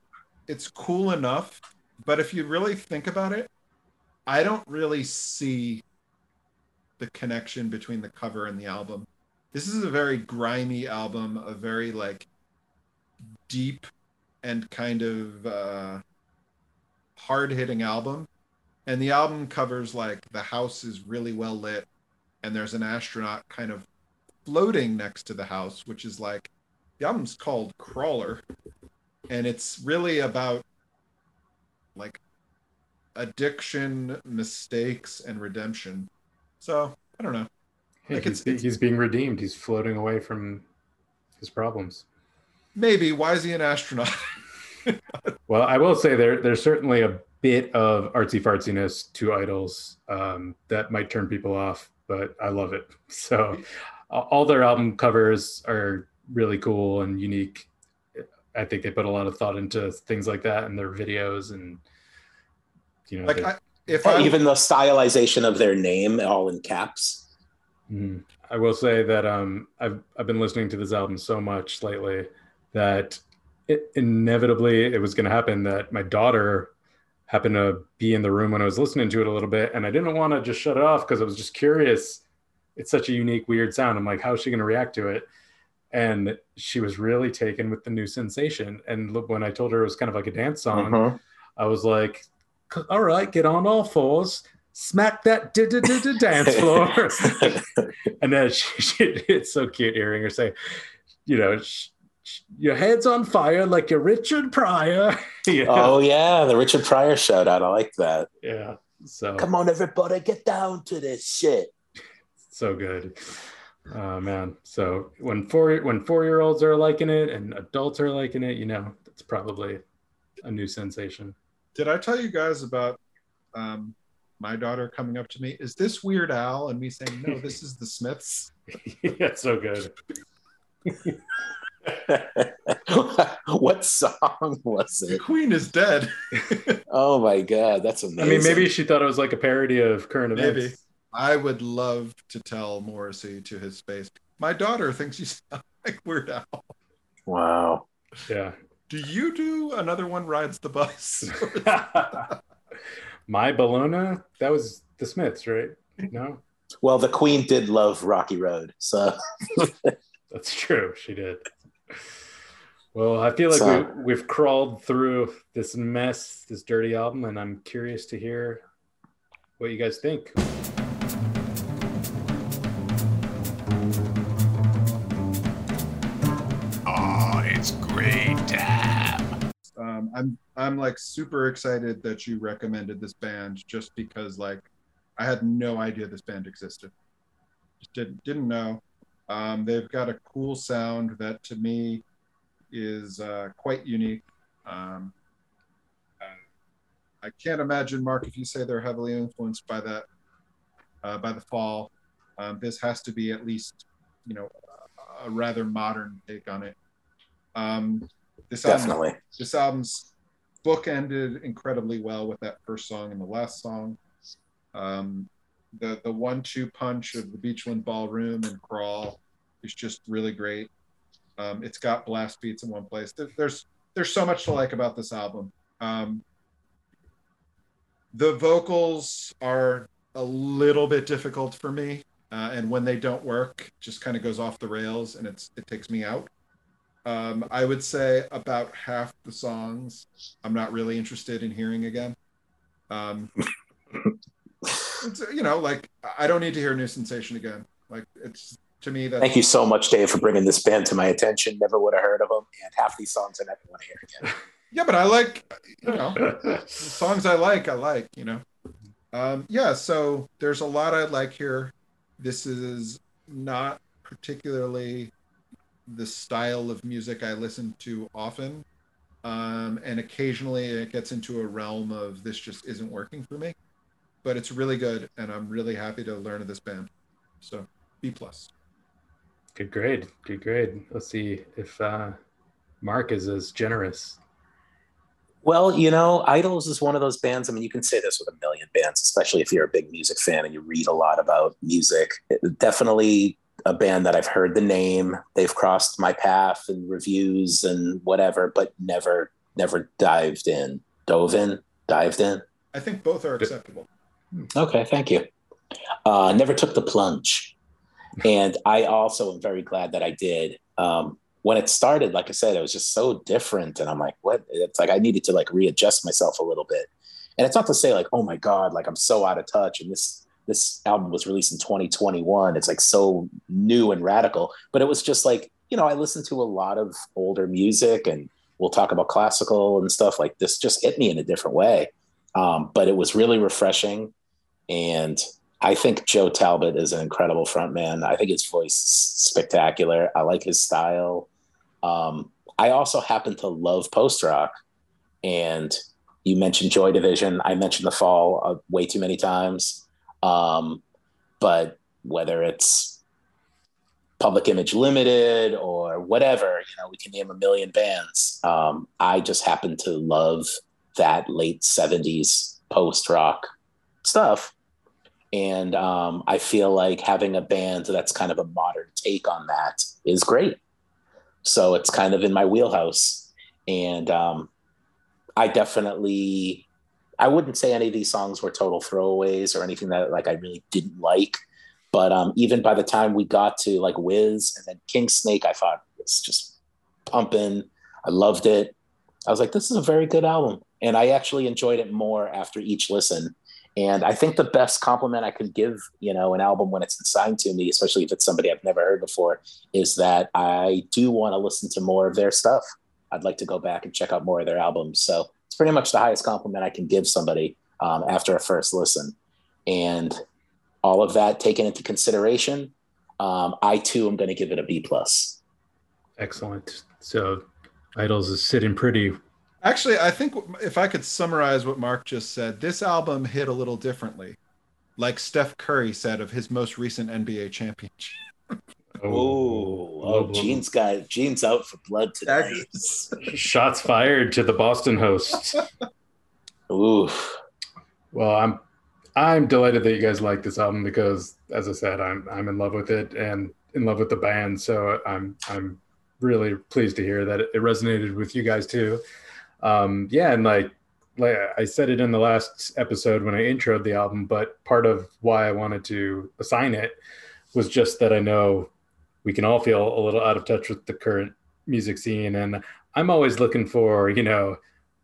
it's cool enough but if you really think about it i don't really see the connection between the cover and the album this is a very grimy album a very like deep and kind of uh hard-hitting album and the album covers like the house is really well lit and there's an astronaut kind of floating next to the house which is like the album's called Crawler, and it's really about like addiction, mistakes, and redemption. So I don't know. Hey, Like, he's, it's- it's- he's being redeemed. He's floating away from his problems. Maybe why is he an astronaut? <laughs> <laughs> Well, I will say there there's certainly a bit of artsy fartsiness to IDLES um, that might turn people off, but I love it. <laughs> So all their album covers are really cool and unique. I think they put a lot of thought into things like that and their videos and you know like they- I, if I Even the stylization of their name, all in caps. Mhm. I will say that um, I've I've been listening to this album so much lately that it, inevitably it was going to happen that my daughter happened to be in the room when I was listening to it a little bit, and I didn't want to just shut it off because I was just curious. It's such a unique, weird sound. I'm like, how is she going to react to it? And she was really taken with the new sensation. And look, when I told her it was kind of like a dance song, Mhm. I was like, all right, get on all fours, smack that dance floor. <laughs> and then she, <laughs> she, it's so cute hearing her say, you know, sh- sh- your head's on fire like you're Richard Pryor. <laughs> You know? Oh yeah, the Richard Pryor shout out. I like that. yeah. So Come on, everybody, get down to this shit. so good. Oh man. So when four when four year olds are liking it and adults are liking it, you know, it's probably a new sensation. did I tell you guys about um, my daughter coming up to me? Is this Weird Al? And me saying, no, this is the Smiths. <laughs> yeah, so good. <laughs> <laughs> what song was The it? Queen is dead. <laughs> Oh my god, that's amazing. I mean, maybe she thought it was like a parody of current events. Maybe. I would love to tell Morrissey to his face. My daughter thinks you <laughs> sound like Weird Al. Wow. Yeah. Do you do another one rides the bus? My Bologna, that was the Smiths, right? No, Well, the Queen did love Rocky Road, so that's true. She did. Well, I feel like So- we, we've crawled through this mess, this dirty album, and I'm curious to hear what you guys think. Oh, it's great time. um, I'm I'm like super excited that you recommended this band just because like I had no idea this band existed. Just didn't didn't know. Um, they've got a cool sound that to me is uh, quite unique. Um, uh, I can't imagine, Mark, if you say they're heavily influenced by that uh, by the fall. Um, this has to be at least you know a rather modern take on it. Um, this album- definitely. this album's book ended incredibly well with that first song and the last song. Um, the the one two punch of the Beachland Ballroom and Crawl is just really great. Um, it's got blast beats in one place. There's there's so much to like about this album. Um, the vocals are a little bit difficult for me, uh, and when they don't work, it just kind of goes off the rails, and it's it takes me out. Um, I would say about half the songs I'm not really interested in hearing again. Um, <laughs> it's, you know, like I don't need to hear New Sensation again. Like it's to me, that's Thank you so much, Dave, for bringing this band to my attention. Never would have heard of them, and half these songs I never want to hear again. <laughs> Yeah, but I like, you know, songs I like, I like, you know. Um, yeah, so there's a lot I like here. This is not particularly the style of music I listen to often. Um, and occasionally it gets into a realm of this just isn't working for me. But it's really good, and I'm really happy to learn of this band. So B plus. Good grade. Good grade. Let's see if uh, Mark is as generous. Well, you know, IDLES is one of those bands. I mean, you can say this with a million bands, especially if you're a big music fan and you read a lot about music. It- definitely a band that I've heard the name. They've crossed my path in reviews and whatever, but never, never dived in, dove in, dived in. I think both are acceptable. Okay, thank you. Uh, never took the plunge. And I also am very glad that I did. Um, when it started, like I said, it was just so different. And I'm like, what? It's like I needed to like readjust myself a little bit. And it's not to say like, oh my God, like I'm so out of touch. And this this album was released in 2021. It's like so new and radical. But it was just like, you know, I listened to a lot of older music and we'll talk about classical and stuff like this just hit me in a different way. Um, but it was really refreshing. And I think Joe Talbot is an incredible frontman. I think his voice is spectacular. I like his style. Um, I also happen to love post rock. And you mentioned Joy Division. I mentioned The Fall uh, way too many times. Um, but whether it's Public Image Limited or whatever, you know, we can name a million bands. Um, I just happen to love that late 70s post rock stuff. And um, I feel like having a band that's kind of a modern take on that is great. So it's kind of in my wheelhouse. And um, I definitely, I wouldn't say any of these songs were total throwaways or anything that like I really didn't like. But um, even by the time we got to like Wizz and then King Snake, I thought it's just pumping. I loved it. I was like, this is a very good album. And I actually enjoyed it more after each listen. And I think the best compliment I could give, you know, an album when it's assigned to me, especially if it's somebody I've never heard before, is that I do want to listen to more of their stuff. I'd like to go back and check out more of their albums. So it's pretty much the highest compliment I can give somebody um, after a first listen. And all of that taken into consideration, um, I too am going to give it a B plus. Excellent. So IDLES is sitting pretty. Actually, I think if I could summarize what Mark just said, this album hit a little differently. Like Steph Curry said of his most recent NBA championship. Oh, oh, Gene's got Gene's out for blood tonight. Shots fired to the Boston host. Oof. Well, I'm I'm delighted that you guys like this album because, as I said, I'm I'm in love with it and in love with the band. So I'm I'm really pleased to hear that it resonated with you guys too. Um, yeah, and like like I said it in the last episode when I introed the album, but part of why I wanted to assign it was just that I know we can all feel a little out of touch with the current music scene, and I'm always looking for you know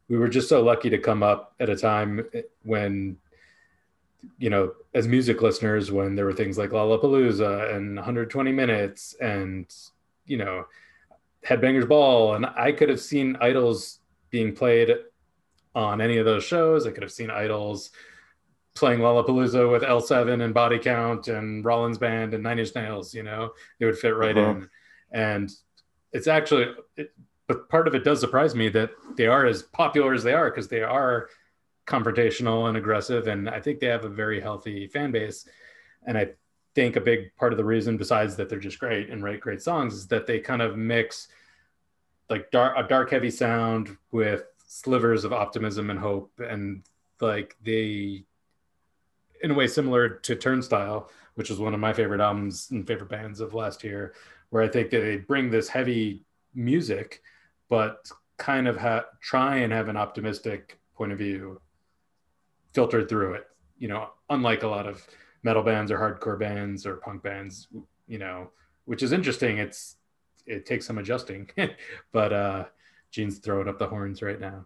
we were just so lucky to come up at a time when you know as music listeners when there were things like lollapalooza and 120 minutes and you know headbangers ball and i could have seen IDLES being played on any of those shows. I could have seen IDLES playing lollapalooza with l7 and body count and rollins band and nine inch nails you know? It would fit right Uh-huh. in. And it's actually it, but part of it does surprise me that they are as popular as they are because they are confrontational and aggressive and i think they have a very healthy fan base. And i think a big part of the reason besides that they're just great and write great songs is that they kind of mix like dark a dark heavy sound with slivers of optimism and hope and like they in a way similar to turnstile which is one of my favorite albums and favorite bands of last year where i think that they bring this heavy music but kind of ha- try and have an optimistic point of view filtered through it you know unlike a lot of metal bands or hardcore bands or punk bands you know which is interesting. It's it takes some adjusting <laughs> but uh gene's throwing up the horns right now.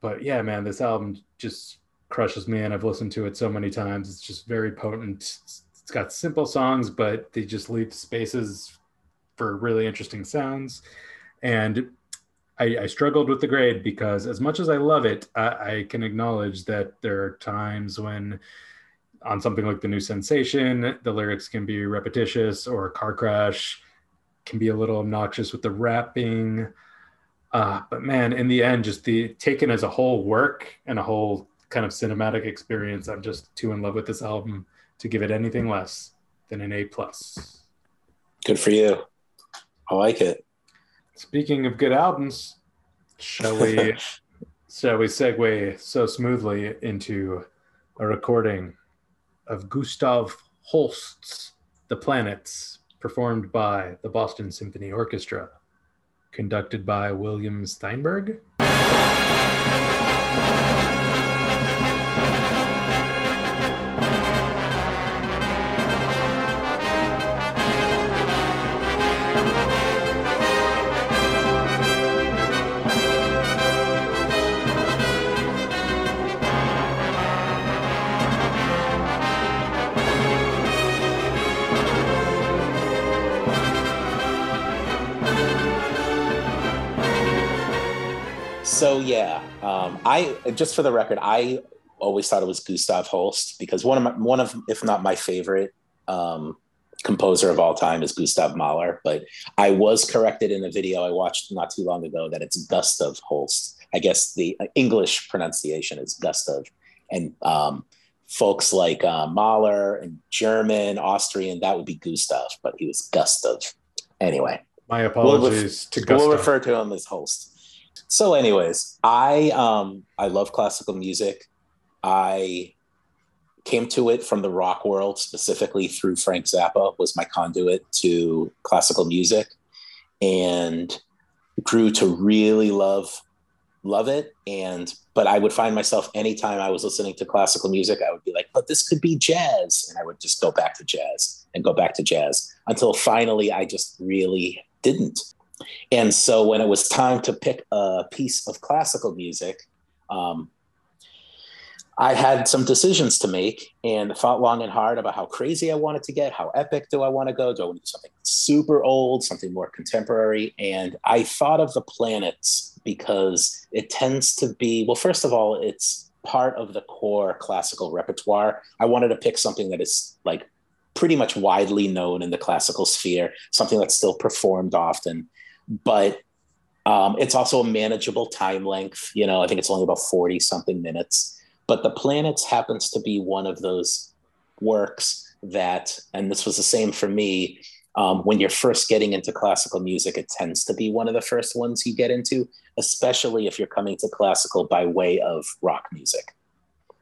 But yeah man this album just crushes me and i've listened to it so many times. It's just very potent. It's got simple songs, but they just leave spaces for really interesting sounds. And I, I struggled with the grade because, as much as I love it, I, I can acknowledge that there are times when, on something like the new sensation, the lyrics can be repetitious, or Car Crash can be a little obnoxious with the rapping. Uh, but man, in the end, just the taken as a whole work and a whole kind of cinematic experience, I'm just too in love with this album to give it anything less than an A plus. Good for you. I like it. Speaking of good albums, shall we <laughs> shall we segue so smoothly into a recording of Gustav Holst's The Planets, performed by the Boston Symphony Orchestra, conducted by William Steinberg. So yeah, um, I just for the record, I always thought it was Gustav Holst because one of my, one of if not my favorite um, composer of all time is Gustav Mahler. But I was corrected in a video I watched not too long ago that it's Gustav Holst. I guess the English pronunciation is Gustav, and um, folks like uh, Mahler and German, Austrian, that would be Gustav, but he was Gustav. Anyway, My we'll, apologies ref- to Gustav. we'll refer to him as Holst. So, anyways, I um I love classical music. I came to it from the rock world, specifically through Frank Zappa, was my conduit to classical music, and grew to really love love it. And but I would find myself anytime I was listening to classical music, I would be like, but this could be jazz, and I would just go back to jazz and go back to jazz until finally I just really didn't. And so when it was time to pick a piece of classical music, um, I had some decisions to make and thought long and hard about how crazy I wanted to get. How epic do I want to go? Do I want to do something super old, something more contemporary? And I thought of the planets because it tends to be, well, first of all, it's part of the core classical repertoire. I wanted to pick something that is like pretty much widely known in the classical sphere, something that's still performed often but um, it's also a manageable time length. You know, I think it's only about 40 something minutes. But The Planets happens to be one of those works that, and this was the same for me, um, when you're first getting into classical music, it tends to be one of the first ones you get into, especially if you're coming to classical by way of rock music.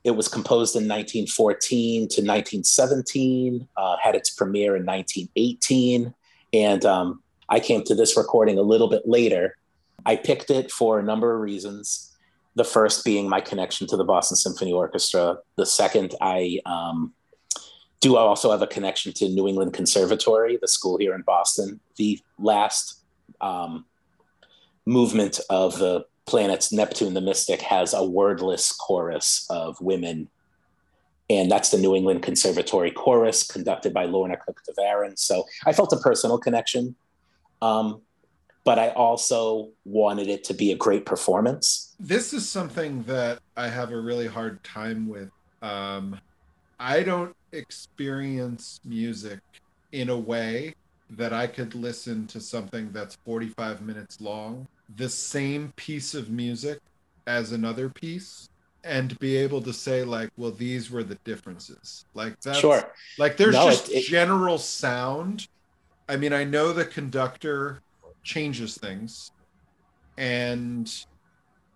It was composed in 1914 to 1917, uh, had its premiere in 1918. And um, I came to this recording a little bit later. I picked it for a number of reasons. The first being my connection to the Boston Symphony Orchestra. The second, I um, do also have a connection to New England Conservatory, the school here in Boston. The last um, movement of the planets, Neptune the Mystic, has a wordless chorus of women. And that's the New England Conservatory Chorus, conducted by Lorna Cooke deVaron. So I felt a personal connection um, but I also wanted it to be a great performance. This is something that I have a really hard time with. Um, I don't experience music in a way that I could listen to something that's 45 minutes long, the same piece of music as another piece, and be able to say, like, well, these were the differences. Like, that's Sure. like there's No, just it- it- general sound. I mean, I know the conductor changes things, and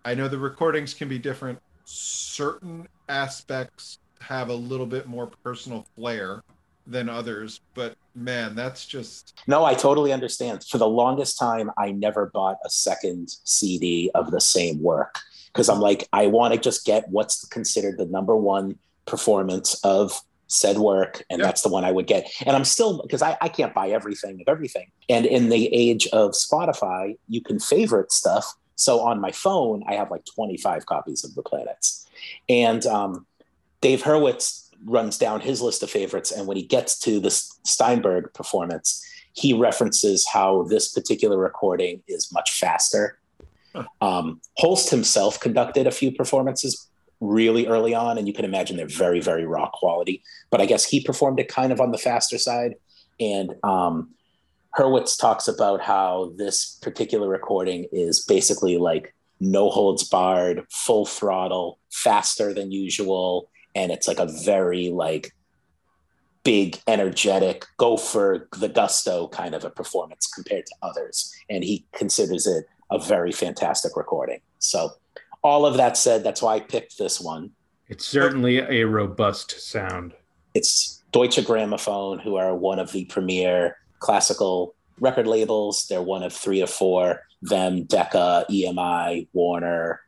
I know the recordings can be different. Certain aspects have a little bit more personal flair than others, but man, that's just No, I totally understand. For the longest time, I never bought a second CD of the same work because I'm like, I want to just get what's considered the number one performance of said work, and Yeah. that's the one I would get. And I'm still because I, I can't buy everything of everything. And in the age of Spotify, you can favorite stuff. So on my phone, I have like 25 copies of the planets. And um, Dave Hurwitz runs down his list of favorites. And when he gets to the Steinberg performance, he references how this particular recording is much faster. Um, Holst himself conducted a few performances really early on, and you can imagine they're very, very raw quality. But I guess he performed it kind of on the faster side. And um, Hurwitz talks about how this particular recording is basically like no holds barred, full throttle, faster than usual, and it's like a very like big, energetic, go for the gusto kind of a performance compared to others. And he considers it a very fantastic recording. So all of that said, that's why I picked this one. It's certainly a robust sound. It's Deutsche Grammophon, who are one of the premier classical record labels. They're one of three or four them, Decca, EMI, Warner,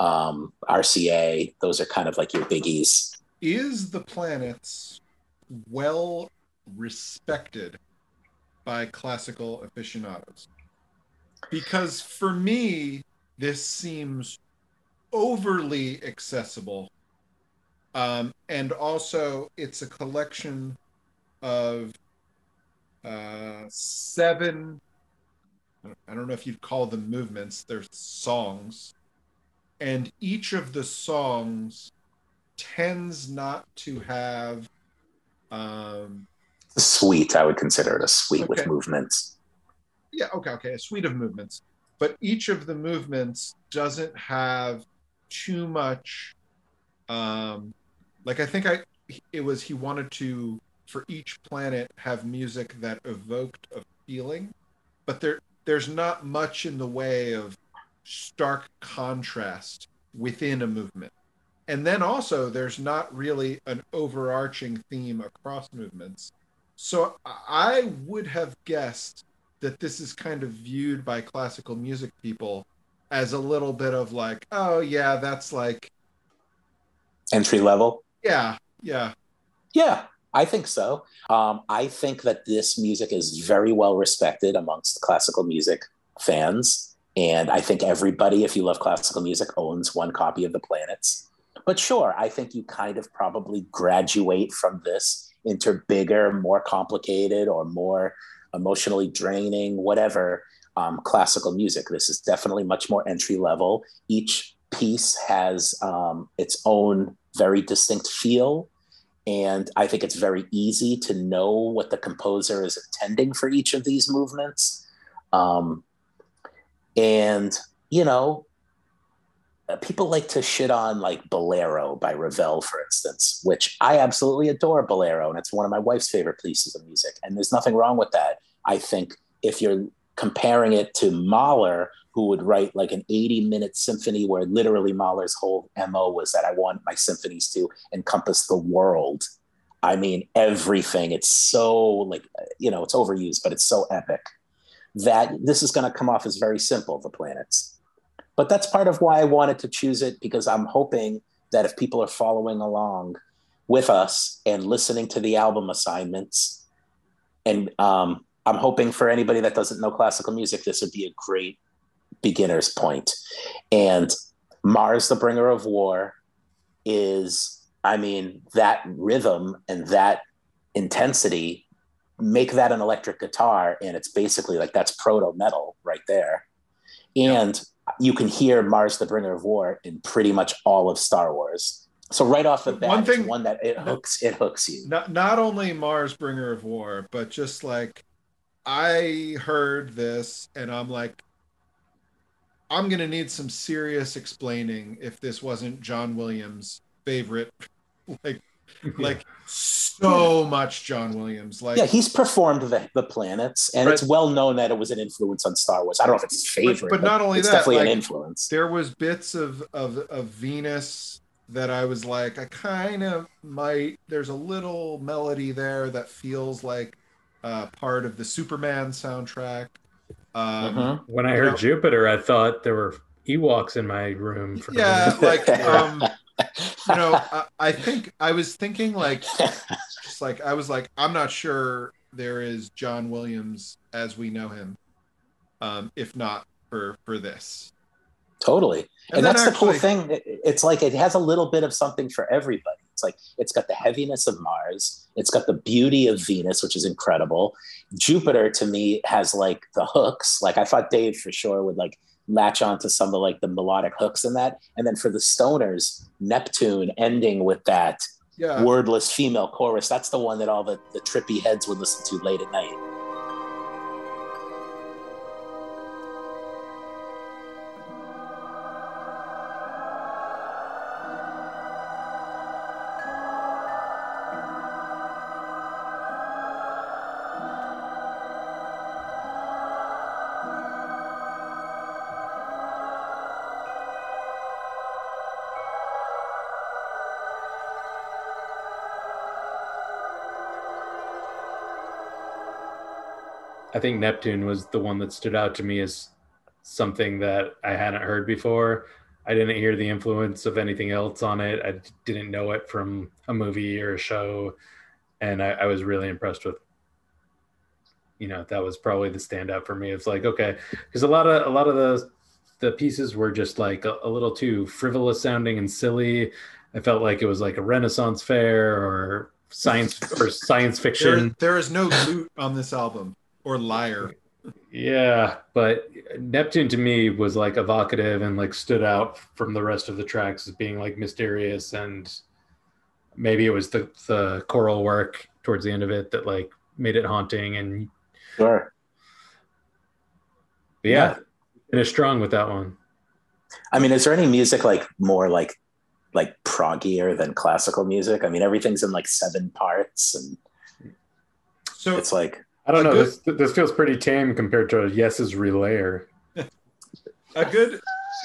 um, RCA. Those are kind of like your biggies. Is the planets well respected by classical aficionados? Because for me, this seems overly accessible. Um, and also, it's a collection of uh, seven I don't know if you'd call them movements, they're songs. And each of the songs tends not to have um a suite, I would consider it a suite Okay. with movements. yeah, okay, okay, a suite of movements. But each of the movements doesn't have too much um like I think I it was he wanted to for each planet have music that evoked a feeling, but there there's not much in the way of stark contrast within a movement. And then also there's not really an overarching theme across movements. So I would have guessed that this is kind of viewed by classical music people as a little bit of like, oh yeah, that's like, Entry level. yeah, yeah, Yeah, I think so. Um, I think that this music is very well respected amongst classical music fans. And I think everybody, if you love classical music, owns one copy of The Planets. But sure, I think you kind of probably graduate from this into bigger, more complicated, or more emotionally draining, whatever um, classical music. This is definitely much more entry level. Each piece has um, its own very distinct feel and I think it's very easy to know what the composer is intending for each of these movements. Um, and, you know, uh, people like to shit on like Bolero by Ravel, for instance, which I absolutely adore Bolero. And it's one of my wife's favorite pieces of music. And there's nothing wrong with that. I think if you're comparing it to Mahler, who would write like an 80 minute symphony where literally Mahler's whole MO was that I want my symphonies to encompass the world. I mean, everything. It's so like, you know, it's overused, but it's so epic that this is going to come off as very simple, the planets. But that's part of why I wanted to choose it because I'm hoping that if people are following along with us and listening to the album assignments, and um, I'm hoping for anybody that doesn't know classical music, this would be a great beginner's point. And Mars, the bringer of war, is, I mean, that rhythm and that intensity make that an electric guitar. And it's basically like that's proto metal right there. And you can hear Mars, the bringer of war in pretty much all of Star Wars. So right off the bat, One thing, one that it hooks, it hooks you. not not only Mars Bringer of War, but just like I heard this and I'm like I'm gonna need some serious explaining if this wasn't John Williams' favorite <laughs> like like so much John Williams. Like Yeah, he's performed the, the planets, and it's well known that it was an influence on Star Wars. I don't know if it's his favorite, but not only it's that, definitely like, an influence. there was bits of of of Venus that I was like, I kind of might. There's a little melody there that feels like uh, part of the Superman soundtrack. Um, Mhm. When I heard know- Jupiter, I thought there were Ewoks in my room. For Yeah, like <laughs> um, you know, I, I think I was thinking like just like I was like, I'm not sure there is John Williams as we know him, um, if not for for this. Totally, and, then that's the cool thing. It- It's like it has a little bit of something for everybody It's like it's got the heaviness of Mars, it's got the beauty of Venus, which is incredible. Jupiter to me has like the hooks. Like I thought Dave for sure would like latch onto some of like the melodic hooks in that. And then for the stoners, Neptune ending with that Yeah. wordless female chorus. That's the one that all the, the trippy heads would listen to late at night. I think Neptune was the one that stood out to me as something that I hadn't heard before. I didn't hear the influence of anything else on it. I didn't know it from a movie or a show, and I, I was really impressed with. You know, that was probably the standout for me. It's like okay, because a lot of a lot of the the pieces were just like a, a little too frivolous sounding and silly. I felt like it was like a Renaissance fair or science or science There, fiction. there is no loot on this album or liar. Yeah, but Neptune to me was like evocative and like stood out from the rest of the tracks as being like mysterious and maybe it was the the choral work towards the end of it that like made it haunting and Sure. but yeah, finished strong with that one. I mean, is there any music like more like like proggier than classical music? I mean, everything's in like seven parts, and So it's like I don't A know. good- This this feels pretty tame compared to Yes's Relayer. a good <laughs>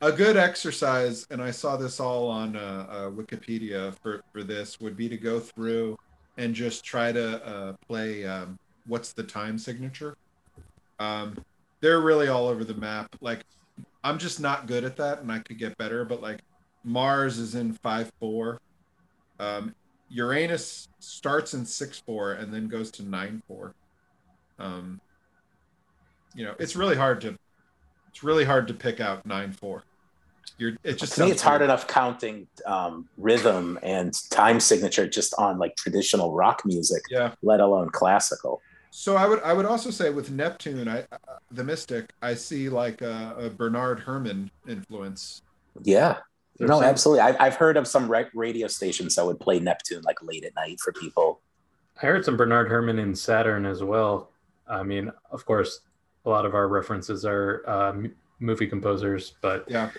a good exercise, and I saw this all on uh, uh, Wikipedia for, for this, would be to go through and just try to uh, play um, what's the time signature. Um, they're really all over the map. Like, I'm just not good at that, and I could get better. But like, Mars is in five four. Um, Uranus starts in six four and then goes to nine four. Um, you know, it's really hard to it's really hard to pick out nine four. You're it just to me, it's hard enough counting um, rhythm and time signature just on like traditional rock music, Yeah. let alone classical. So I would I would also say with Neptune, I uh, the Mystic, I see like a, a Bernard Herrmann influence. Yeah. There's No, some- absolutely. I've, I've heard of some ra- radio stations that would play Neptune like late at night for people. I heard some Bernard Herrmann in Saturn as well. I mean, of course, a lot of our references are uh, m- movie composers, but Yeah.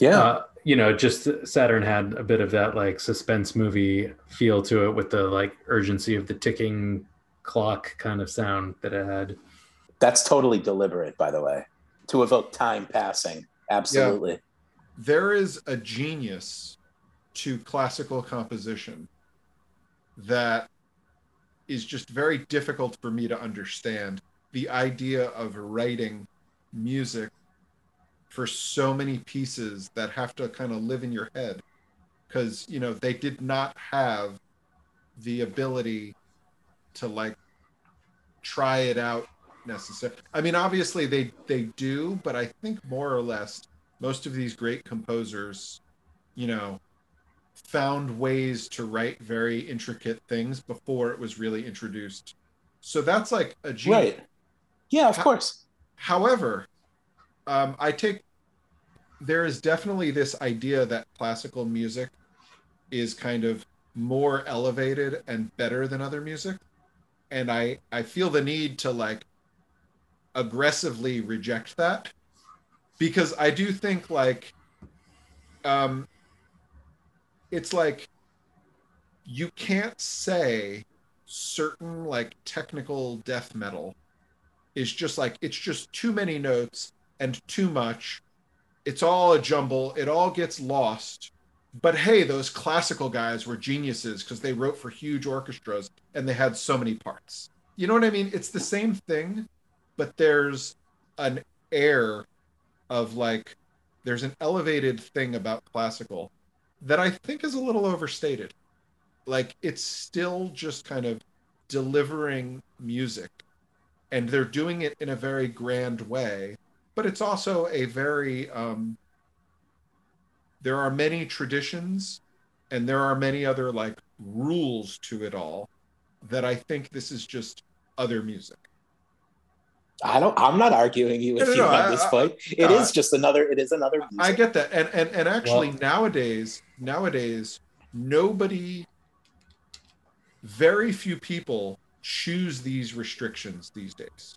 Yeah. uh, you know, just Saturn had a bit of that like suspense movie feel to it with the like urgency of the ticking clock kind of sound that it had. That's totally deliberate, by the way, to evoke time passing. Absolutely. There is a genius to classical composition that is just very difficult for me to understand. The idea of writing music for so many pieces that have to kind of live in your head because you know they did not have the ability to like try it out necessarily i mean obviously they they do but i think more or less most of these great composers you know found ways to write very intricate things before it was really introduced so that's like a genius Right. Yeah, of How- course. However, um, I take there is definitely this idea that classical music is kind of more elevated and better than other music, and I I feel the need to like aggressively reject that because I do think like um it's like you can't say certain like technical death metal is just like it's just too many notes and too much. It's all a jumble. It all gets lost. But hey, those classical guys were geniuses because they wrote for huge orchestras and they had so many parts. You know what I mean? It's the same thing, but there's an air of like there's an elevated thing about classical that I think is a little overstated. Like it's still just kind of delivering music and they're doing it in a very grand way but it's also a very um, there are many traditions and there are many other like rules to it all that I think this is just other music. I don't. I'm not arguing you with No, no, you no, on I- this point. It is just another. It is another. I get that, and and and actually Well- nowadays, nowadays, nobody, very few people choose these restrictions these days.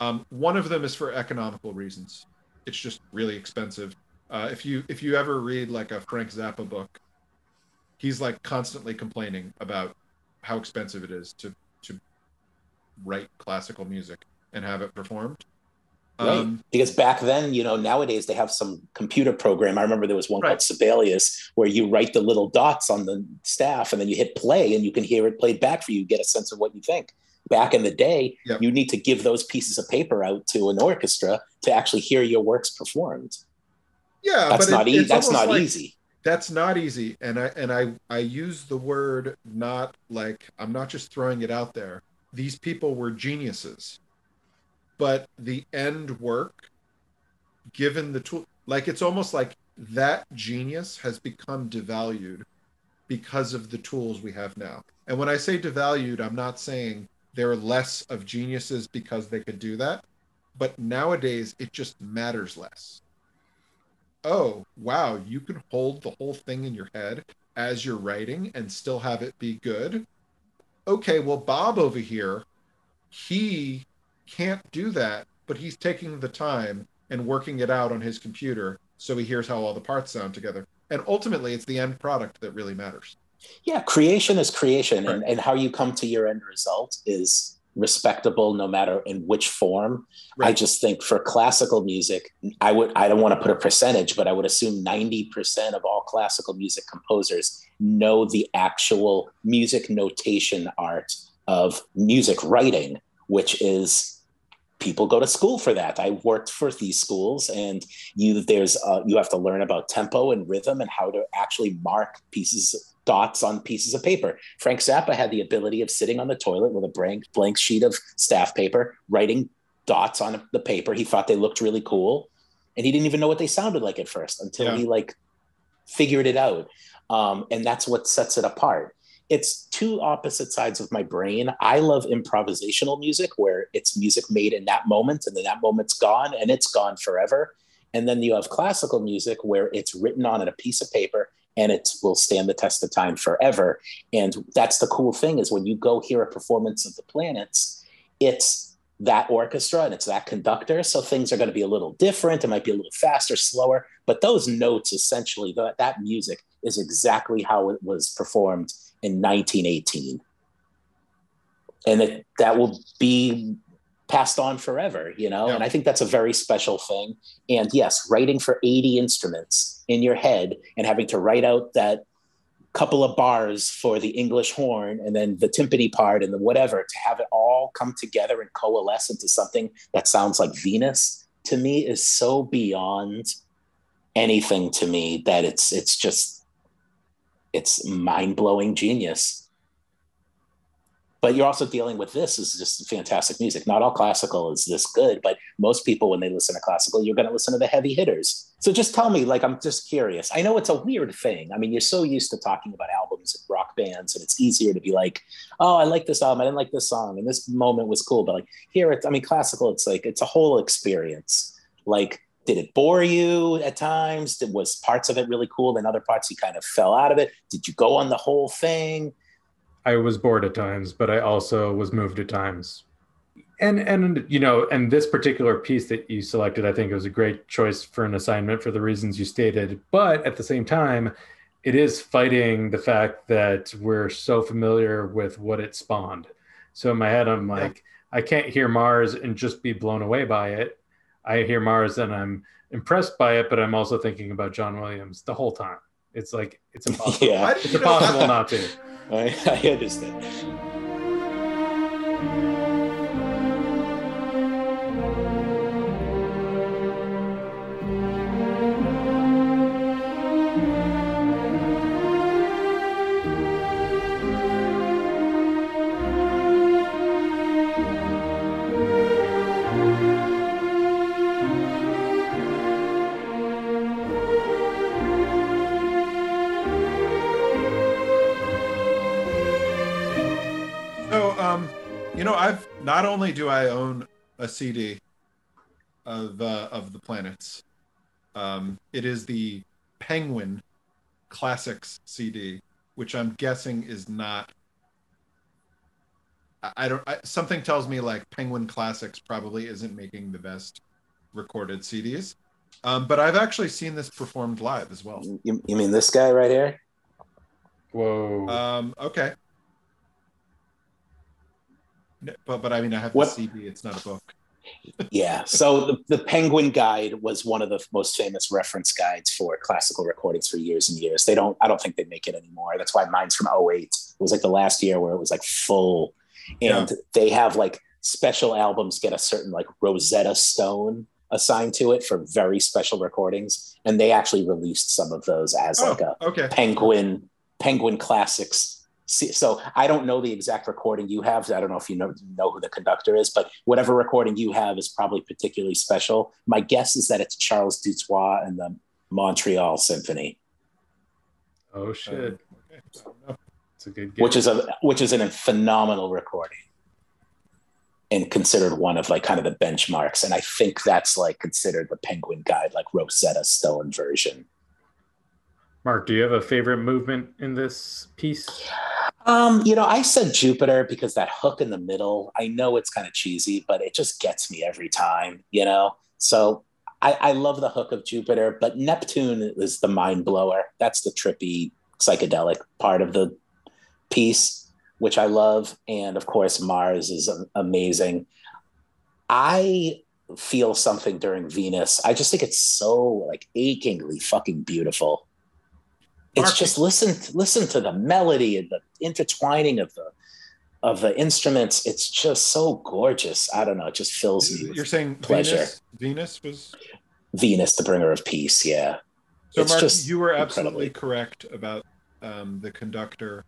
Um, one of them is for economical reasons. It's just really expensive. Uh, if you if you ever read like a Frank Zappa book, he's like constantly complaining about how expensive it is to to write classical music and have it performed. Right. Um, because back then, you know, nowadays they have some computer program. I remember there was one Right. called Sibelius where you write the little dots on the staff and then you hit play and you can hear it played back for you, get a sense of what you think. Back in the day, Yep. you need to give those pieces of paper out to an orchestra to actually hear your works performed. yeah, That's but not it- easy. it's That's not like- easy. that's not easy and i and i i use the word not like i'm not just throwing it out there these people were geniuses but the end work given the tool like it's almost like that genius has become devalued because of the tools we have now. And when i say devalued i'm not saying they're less of geniuses because they could do that but nowadays it just matters less. Oh wow you can hold the whole thing in your head as you're writing and still have it be good. Okay well bob over here he can't do that but he's taking the time and working it out on his computer so he hears how all the parts sound together and ultimately it's the end product that really matters Yeah, creation is creation, and, Right. and how you come to your end result is respectable no matter in which form. I just think for classical music, I would I don't want to put a percentage, but I would assume 90% of all classical music composers know the actual music notation art of music writing, which is people go to school for that. I worked for these schools and you there's uh, you have to learn about tempo and rhythm and how to actually mark pieces dots on pieces of paper. Frank Zappa had the ability of sitting on the toilet with a blank blank sheet of staff paper, writing dots on the paper. He thought they looked really cool, and he didn't even know what they sounded like at first until Yeah. he like figured it out. Um, and that's what sets it apart. It's two opposite sides of my brain. I love improvisational music where it's music made in that moment and then that moment's gone and it's gone forever. And then you have classical music where it's written on a piece of paper and it will stand the test of time forever. And that's the cool thing is when you go hear a performance of the planets, it's that orchestra and it's that conductor. So things are going to be a little different. It might be a little faster, slower, but those notes essentially, that, that music is exactly how it was performed in 1918. And it, that will be passed on forever, you know? Yeah. And I think that's a very special thing. And yes, writing for 80 instruments in your head and having to write out that couple of bars for the English horn and then the timpani part and the whatever to have it all come together and coalesce into something that sounds like Venus to me is so beyond anything to me that it's it's just it's mind-blowing genius. But you're also dealing with this is just fantastic music. Not all classical is this good but most people when they listen to classical you're going to listen to the heavy hitters. So just tell me like i'm just curious. I know it's a weird thing. I mean you're so used to talking about albums and rock bands and it's easier to be like oh i like this album. I didn't like this song and this moment was cool. But like here it's i mean classical it's like it's a whole experience. Like did it bore you at times did, was parts of it really cool and other parts you kind of fell out of it did you go on the whole thing I was bored at times, but I also was moved at times. And and you know, and this particular piece that you selected, I think it was a great choice for an assignment for the reasons you stated. But at the same time, it is fighting the fact that we're so familiar with what it spawned. So in my head, I'm like, I can't hear Mars and just be blown away by it. I hear Mars and I'm impressed by it, but I'm also thinking about John Williams the whole time. It's like it's impossible. <laughs> yeah It's impossible not to. I, I understand not only do I own a CD of uh, of the planets, um, it is the Penguin Classics CD, which I'm guessing is not. I, I don't. I, something tells me like Penguin Classics probably isn't making the best recorded CDs, um, but I've actually seen this performed live as well. You, you mean this guy right here? Whoa. Um, okay. But but I mean I have What- the CD. It's not a book. Yeah. So the, the Penguin Guide was one of the most famous reference guides for classical recordings for years and years. They don't. I don't think they make it anymore. That's why mine's from 08. It was like the last year where it was like full, and they have like special albums get a certain like Rosetta Stone assigned to it for very special recordings, and they actually released some of those as oh, like a Oh, okay. Penguin Penguin Classics. See- So I don't know the exact recording you have. I don't know if you know know who the conductor is, but whatever recording you have is probably particularly special. My guess is that it's Charles Dutoit and the Montreal Symphony, oh shit. Um, okay. It's a good guess. which is a which is a phenomenal recording and considered one of like kind of the benchmarks. And I think that's like considered the Penguin Guide, like Rosetta Stone version. Mark, do you have a favorite movement in this piece? Um, you know, I said Jupiter because that hook in the middle, I know it's kind of cheesy, but it just gets me every time, you know? So I, I love the hook of Jupiter, but Neptune is the mind blower. That's the trippy psychedelic part of the piece, which I love. And of course, Mars is amazing. I feel something during Venus. I just think it's so like achingly fucking beautiful. It's Mark- just listen listen to the melody and the intertwining of the of the instruments. It's just so gorgeous. I don't know. It just fills me You're saying pleasure. Venus? Venus was. Venus, the bringer of peace. Yeah. So It's Mark, just you were absolutely incredibly- correct about um, the conductor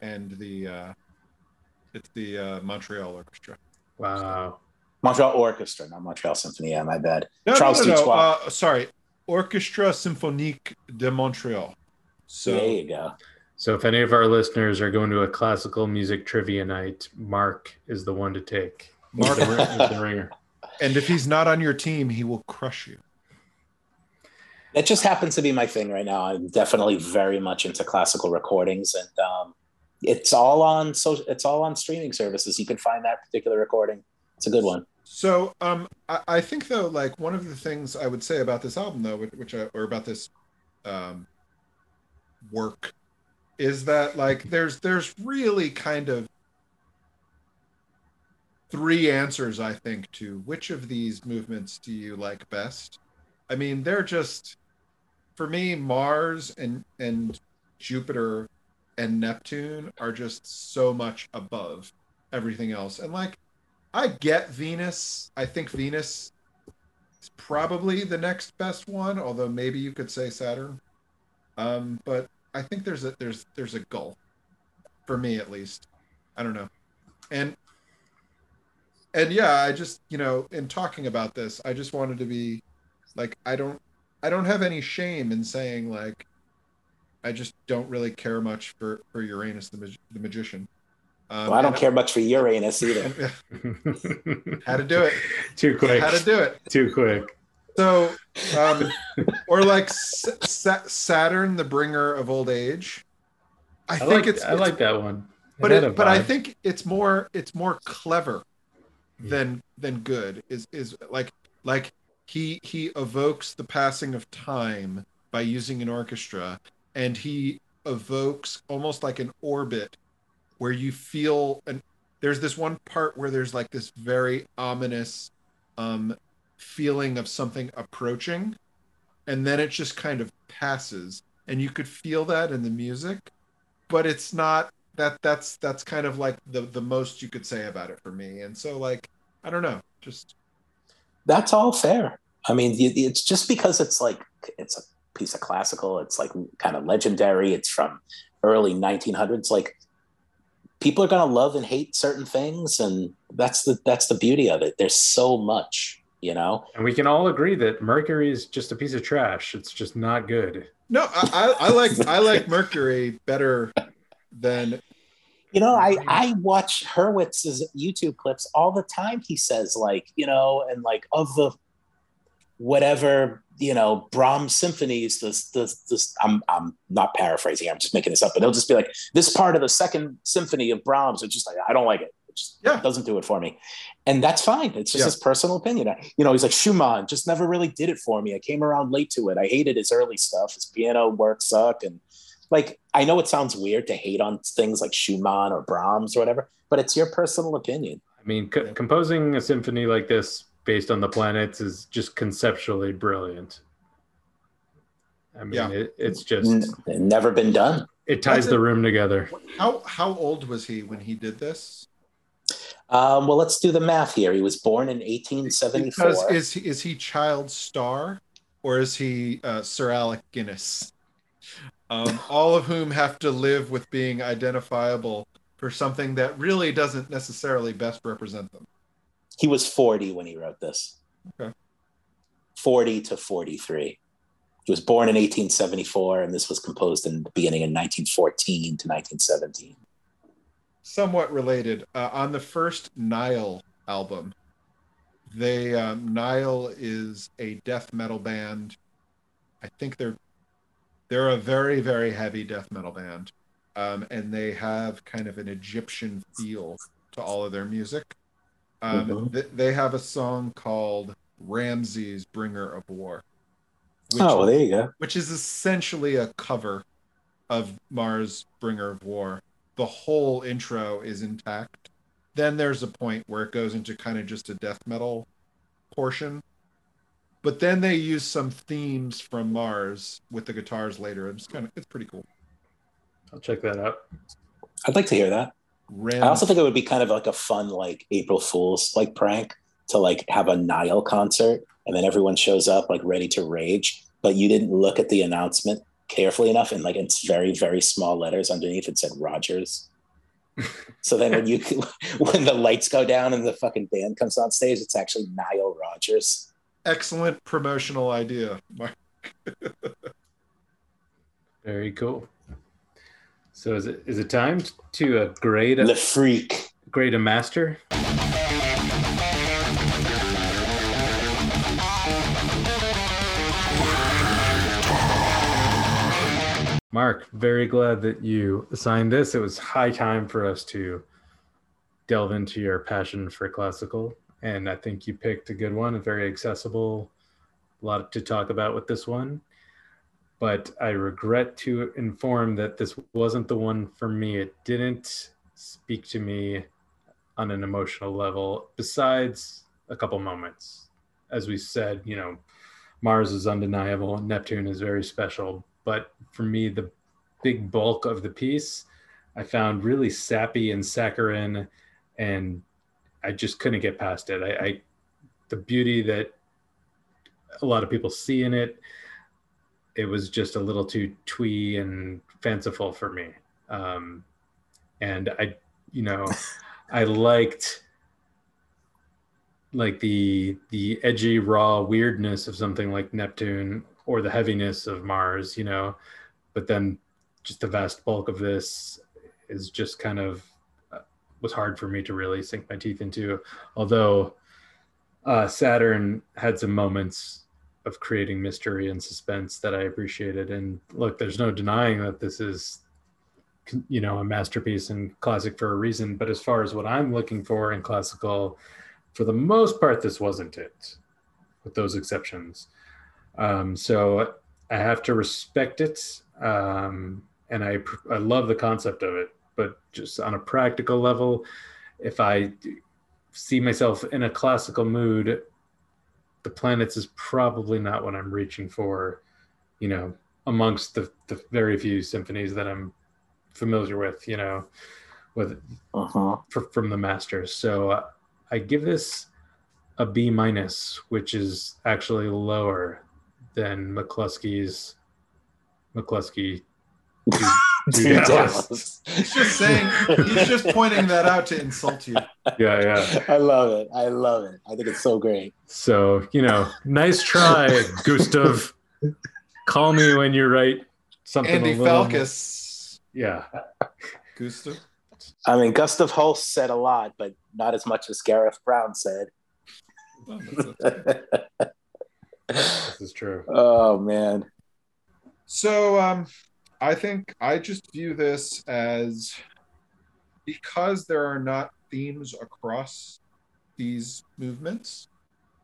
and the. Uh, it's the uh, Montreal Orchestra. Wow. Montreal Orchestra, not Montreal Symphony. Yeah, my bad. No, Charles no, no, no. Uh, sorry, Orchestra Symphonique de Montreal. So there you go. So if any of our listeners are going to a classical music trivia night, Mark is the one to take. Mark, He's the, the ringer. <laughs> and if he's not on your team, he will crush you. It just happens to be my thing right now. I'm definitely very much into classical recordings, and um, it's all on so it's all on streaming services. You can find that particular recording. It's a good one. So, um, I, I think though, like one of the things I would say about this album, though, which, which I, or about this um, work, is that like there's there's really kind of three answers I think to which of these movements do you like best. I mean, they're just for me, Mars and and Jupiter and Neptune are just so much above everything else, and like. I get Venus. I think Venus is probably the next best one, although maybe you could say Saturn. Um, but I think there's a there's there's a gulf for me at least. I don't know. And and yeah, I just, you know, in talking about this, I just wanted to be like I don't I don't have any shame in saying like I just don't really care much for for Uranus the, mag- the magician. Um, Well, I don't and- care much for Uranus either. <laughs> how <laughs> to do it. Too quick. How to do it. Too quick. So, <laughs> um, or like Sa- Saturn, the bringer of old age. I, I think like, it's, I it's- like that one. but it, but I think it's more it's more clever than than good. Is is like like he he evokes the passing of time by using an orchestra, and he evokes almost like an orbit where you feel and there's this one part where there's like this very ominous um feeling of something approaching and then it just kind of passes and you could feel that in the music but it's not that that's that's kind of like the the most you could say about it for me and so like i don't know just That's all fair. I mean, it's just because it's like it's a piece of classical. It's like kind of legendary. It's from early 1900s. Like people are gonna love and hate certain things, and that's the that's the beauty of it. There's so much, you know. And we can all agree that Mercury is just a piece of trash. It's just not good. no i i, I like i like mercury better than You know, I I watch Hurwitz's YouTube clips all the time. He says like, you know, and like of the whatever you know Brahms symphonies. This this this I'm I'm not paraphrasing. I'm just making this up, but he'll just be like, this part of the second symphony of Brahms. It's just like I don't like it. It just Yeah. doesn't do it for me, and that's fine. It's just Yeah. his personal opinion. I- You know, he's like Schumann just never really did it for me. I came around late to it. I hated his early stuff. His piano work sucked, and like I know it sounds weird to hate on things like Schumann or Brahms or whatever, but it's your personal opinion. I mean, co- composing a symphony like this based on the planets is just conceptually brilliant. I mean, Yeah. it, it's just N- never been done. it ties That's the room together. How how old was he when he did this? Um, well, let's do the math here. He was born in 1874. Because is he is he child star or is he uh, Sir Alec Guinness? Um, all of whom have to live with being identifiable for something that really doesn't necessarily best represent them. he was 40 when he wrote this. Okay. 40 to 43. He was born in 1874, and this was composed in the beginning in 1914 to 1917. Somewhat related. Uh, on the first Nile album, they um, Nile is a death metal band. I think they're they're a very very heavy death metal band, um, and they have kind of an Egyptian feel to all of their music. Um, Mhm. th- they have a song called Ramses, Bringer of War. which oh, well, there you go. which is essentially a cover of Mars Bringer of War. The whole intro is intact. Then there's a point where it goes into kind of just a death metal portion. But then they use some themes from Mars with the guitars later. It's kind of it's pretty cool. I'll check that out. I'd like to hear that. Ram- I also think it would be kind of like a fun, like April Fool's like prank to like have a Nile concert and then everyone shows up like ready to rage, but you didn't look at the announcement carefully enough and like it's very very small letters underneath it said Rodgers. so then when you <laughs> when the lights go down and the fucking band comes on stage, it's actually Nile Rodgers. excellent promotional idea. Mark. <laughs> Very cool. So is it is it time to uh, grade Le a, Freak. grade a master? Mark, very glad that you assigned this. It was high time for us to delve into your passion for classical, and I think you picked a good one, a very accessible, a lot to talk about with this one. But I regret to inform that this wasn't the one for me. It didn't speak to me on an emotional level, besides a couple moments. As we said, you know, Mars is undeniable, Neptune is very special. But for me, the big bulk of the piece I found really sappy and saccharine, and I just couldn't get past it. I, I the beauty that a lot of people see in it, it was just a little too twee and fanciful for me. Um, and I, you know, <laughs> I liked like the the edgy raw weirdness of something like Neptune or the heaviness of Mars, you know, but then just the vast bulk of this is just kind of uh, was hard for me to really sink my teeth into. Although uh, Saturn had some moments of creating mystery and suspense that I appreciated. And look, there's no denying that this is, you know, a masterpiece and classic for a reason. But as far as what I'm looking for in classical, for the most part, this wasn't it, with those exceptions. Um, so I have to respect it, um, and I I love the concept of it. But just on a practical level, if I see myself in a classical mood, the planets is probably not what I'm reaching for. You know, amongst the the very few symphonies that I'm familiar with. You know, with Uh-huh. for, from the masters. So uh, I give this a B minus, which is actually lower than Mclusky's McCluskey. Dude, Dude, Dude Dallas. Dallas. He's just saying he's just pointing that out to insult you. <laughs> Yeah, yeah. I love it. I love it. I think it's so great. So you know, nice try, Gustav. Call me when you write something. Andy a little more- Falkous. Yeah. Gustav. I mean, Gustav Holst said a lot, but not as much as Gareth Brown said. Oh, that's- that's- <laughs> This is true. <laughs> oh man. So um, I think I just view this as because there are not themes across these movements.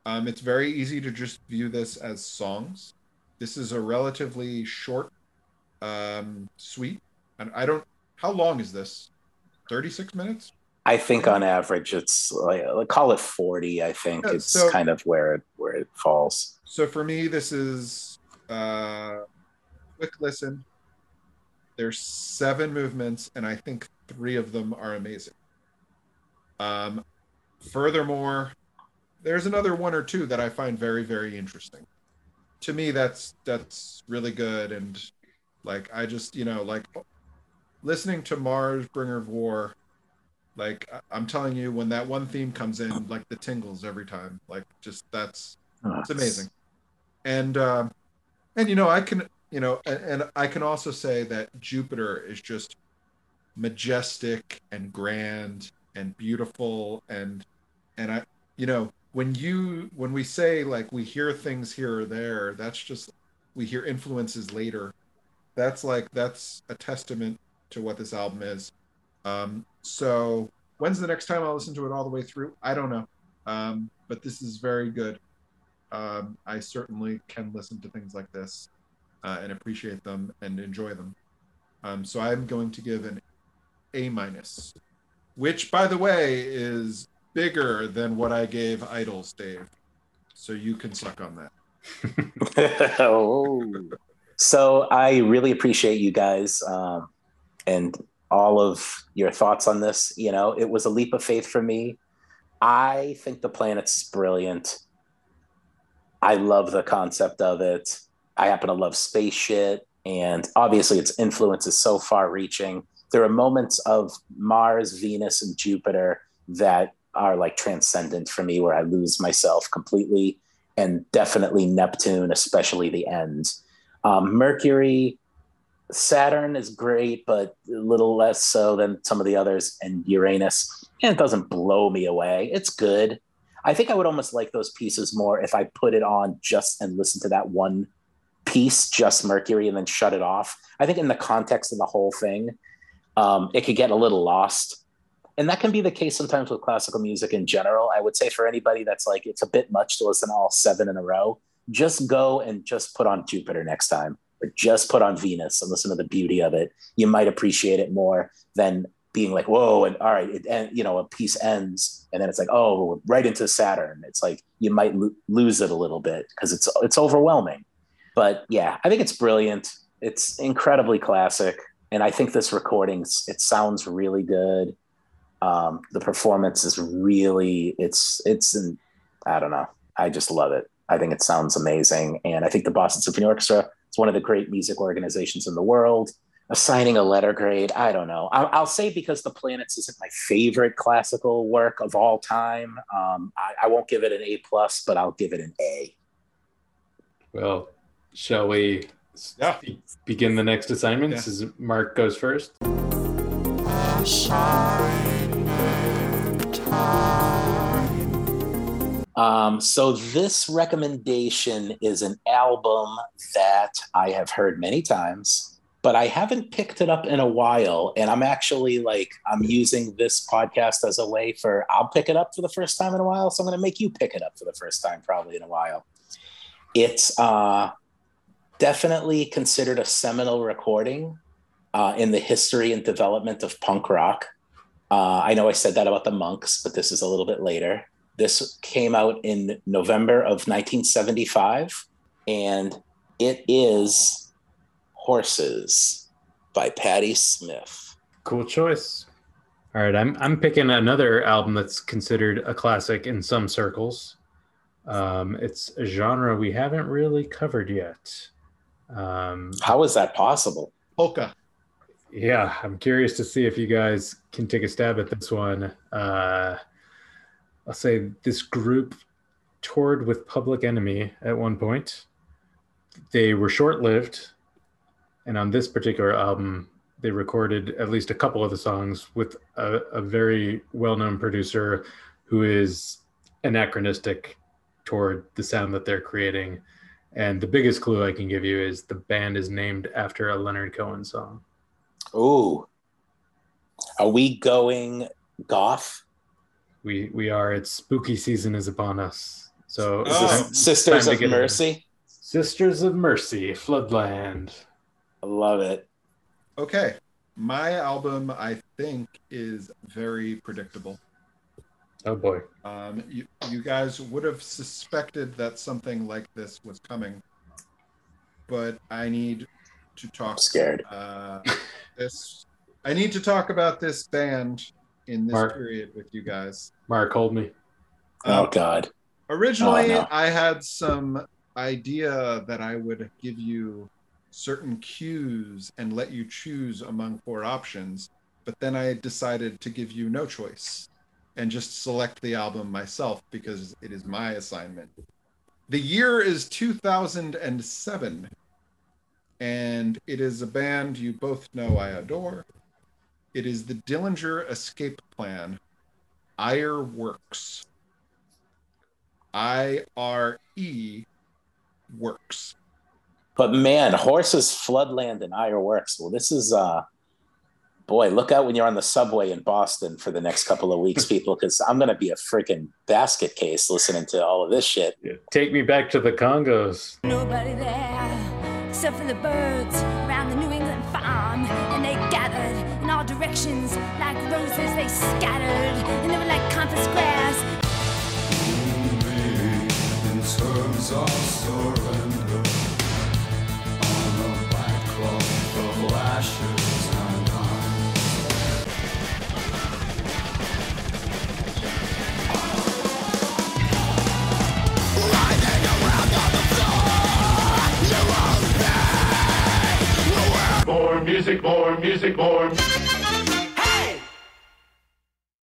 Um, it's very easy to just view this as songs. This is a relatively short um, suite, and I don't. How long is this? Thirty-six minutes. I think on average it's like, like call it 40, I think. Yeah, it's so- kind of where it where it falls. So for me, this is uh, quick listen. There's seven movements, and I think three of them are amazing. Um, furthermore, there's another one or two that I find very, very interesting. To me, that's that's really good, and like I just you know like listening to Mars, Bringer of War. Like I'm telling you, when that one theme comes in, like the tingles every time. Like just that's it's amazing and um and you know i can you know and, and i can also say that jupiter is just majestic and grand and beautiful and and i you know when you when we say like we hear things here or there that's just we hear influences later. That's like that's a testament to what this album is. Um so when's the next time i'll listen to it all the way through? I don't know. Um but this is very good um, I certainly can listen to things like this uh, and appreciate them and enjoy them. Um, so I'm going to give an A minus, which, by the way, is bigger than what I gave IDLES, Dave. So you can suck on that. <laughs> oh. So I really appreciate you guys um, and all of your thoughts on this. You know, it was a leap of faith for me. I think the planet's brilliant. I love the concept of it. I happen to love space shit, and obviously its influence is so far reaching. There are moments of Mars, Venus, and Jupiter that are like transcendent for me, where I lose myself completely, and definitely Neptune, especially the end. Um, Mercury, Saturn is great, but a little less so than some of the others, and Uranus. And it doesn't blow me away. It's good. I think I would almost like those pieces more if I put it on just and listen to that one piece, just Mercury, and then shut it off. I think in the context of the whole thing, um, it could get a little lost. And that can be the case sometimes with classical music in general. I would say for anybody that's like, it's a bit much to listen to all seven in a row, just go and just put on Jupiter next time, or just put on Venus and listen to the beauty of it. You might appreciate it more than being like, whoa, and all right, it, and you know, a piece ends, and then it's like, oh, right into Saturn. It's like you might lo- lose it a little bit because it's it's overwhelming. But yeah, I think it's brilliant. It's incredibly classic, and I think this recording it sounds really good. Um, the performance is really it's it's an, I don't know. I just love it. I think it sounds amazing, and I think the Boston Symphony Orchestra is one of the great music organizations in the world assigning a letter grade i don't know i'll, I'll say because the planets isn't my favorite classical work of all time um, I, I won't give it an a plus but i'll give it an a Well, shall we Yeah. be- begin the next assignments? As Mark goes first. um, so this recommendation is an album that i have heard many times but i haven't picked it up in a while and i'm actually like i'm using this podcast as a way for i'll pick it up for the first time in a while so i'm going to make you pick it up for the first time probably in a while it's uh, definitely considered a seminal recording uh, in the history and development of punk rock. Uh, I know I said that about the monks, but this is a little bit later. This came out in November of 1975, and it is Horses by Patti Smith. Cool choice. All right, I'm I'm picking another album that's considered a classic in some circles. Um, it's a genre we haven't really covered yet. Um, How is that possible? Polka. yeah, I'm curious to see if you guys can take a stab at this one. Uh, I'll say this group toured with Public Enemy at one point. They were short lived, and on this particular album, they recorded at least a couple of the songs with a, a very well-known producer who is anachronistic toward the sound that they're creating. And the biggest clue I can give you is the band is named after a Leonard Cohen song. Ooh. Are we going goth? We we are. It's spooky season is upon us. So Oh. Sisters of. Mercy? Sisters of Mercy, Floodland. I love it. Okay. My album, I think, is very predictable. Oh boy. Um, you, you guys would have suspected that something like this was coming, but I need to I'm talk. scared. Uh, this, I need to talk about this band in this Mark. period with you guys. Mark, hold me. Oh Um, God. Originally, Oh, no. I had some idea that I would give you certain cues and let you choose among four options, but then I decided to give you no choice and just select the album myself because it is my assignment. The year is 2007, and it is a band you both know I adore. It is the Dillinger Escape Plan, Ire Works. I R E works. But man, horses, floodland, and ire works. Well, this is uh boy, look out when you're on the subway in Boston for the next couple of weeks, <laughs> people, because I'm gonna be a freaking basket case listening to all of this shit. Take me back to the Congos. Nobody there except for the birds around the New England farm. And they gathered in all directions like roses, they scattered. And they were like compass grass. More music, more music, more.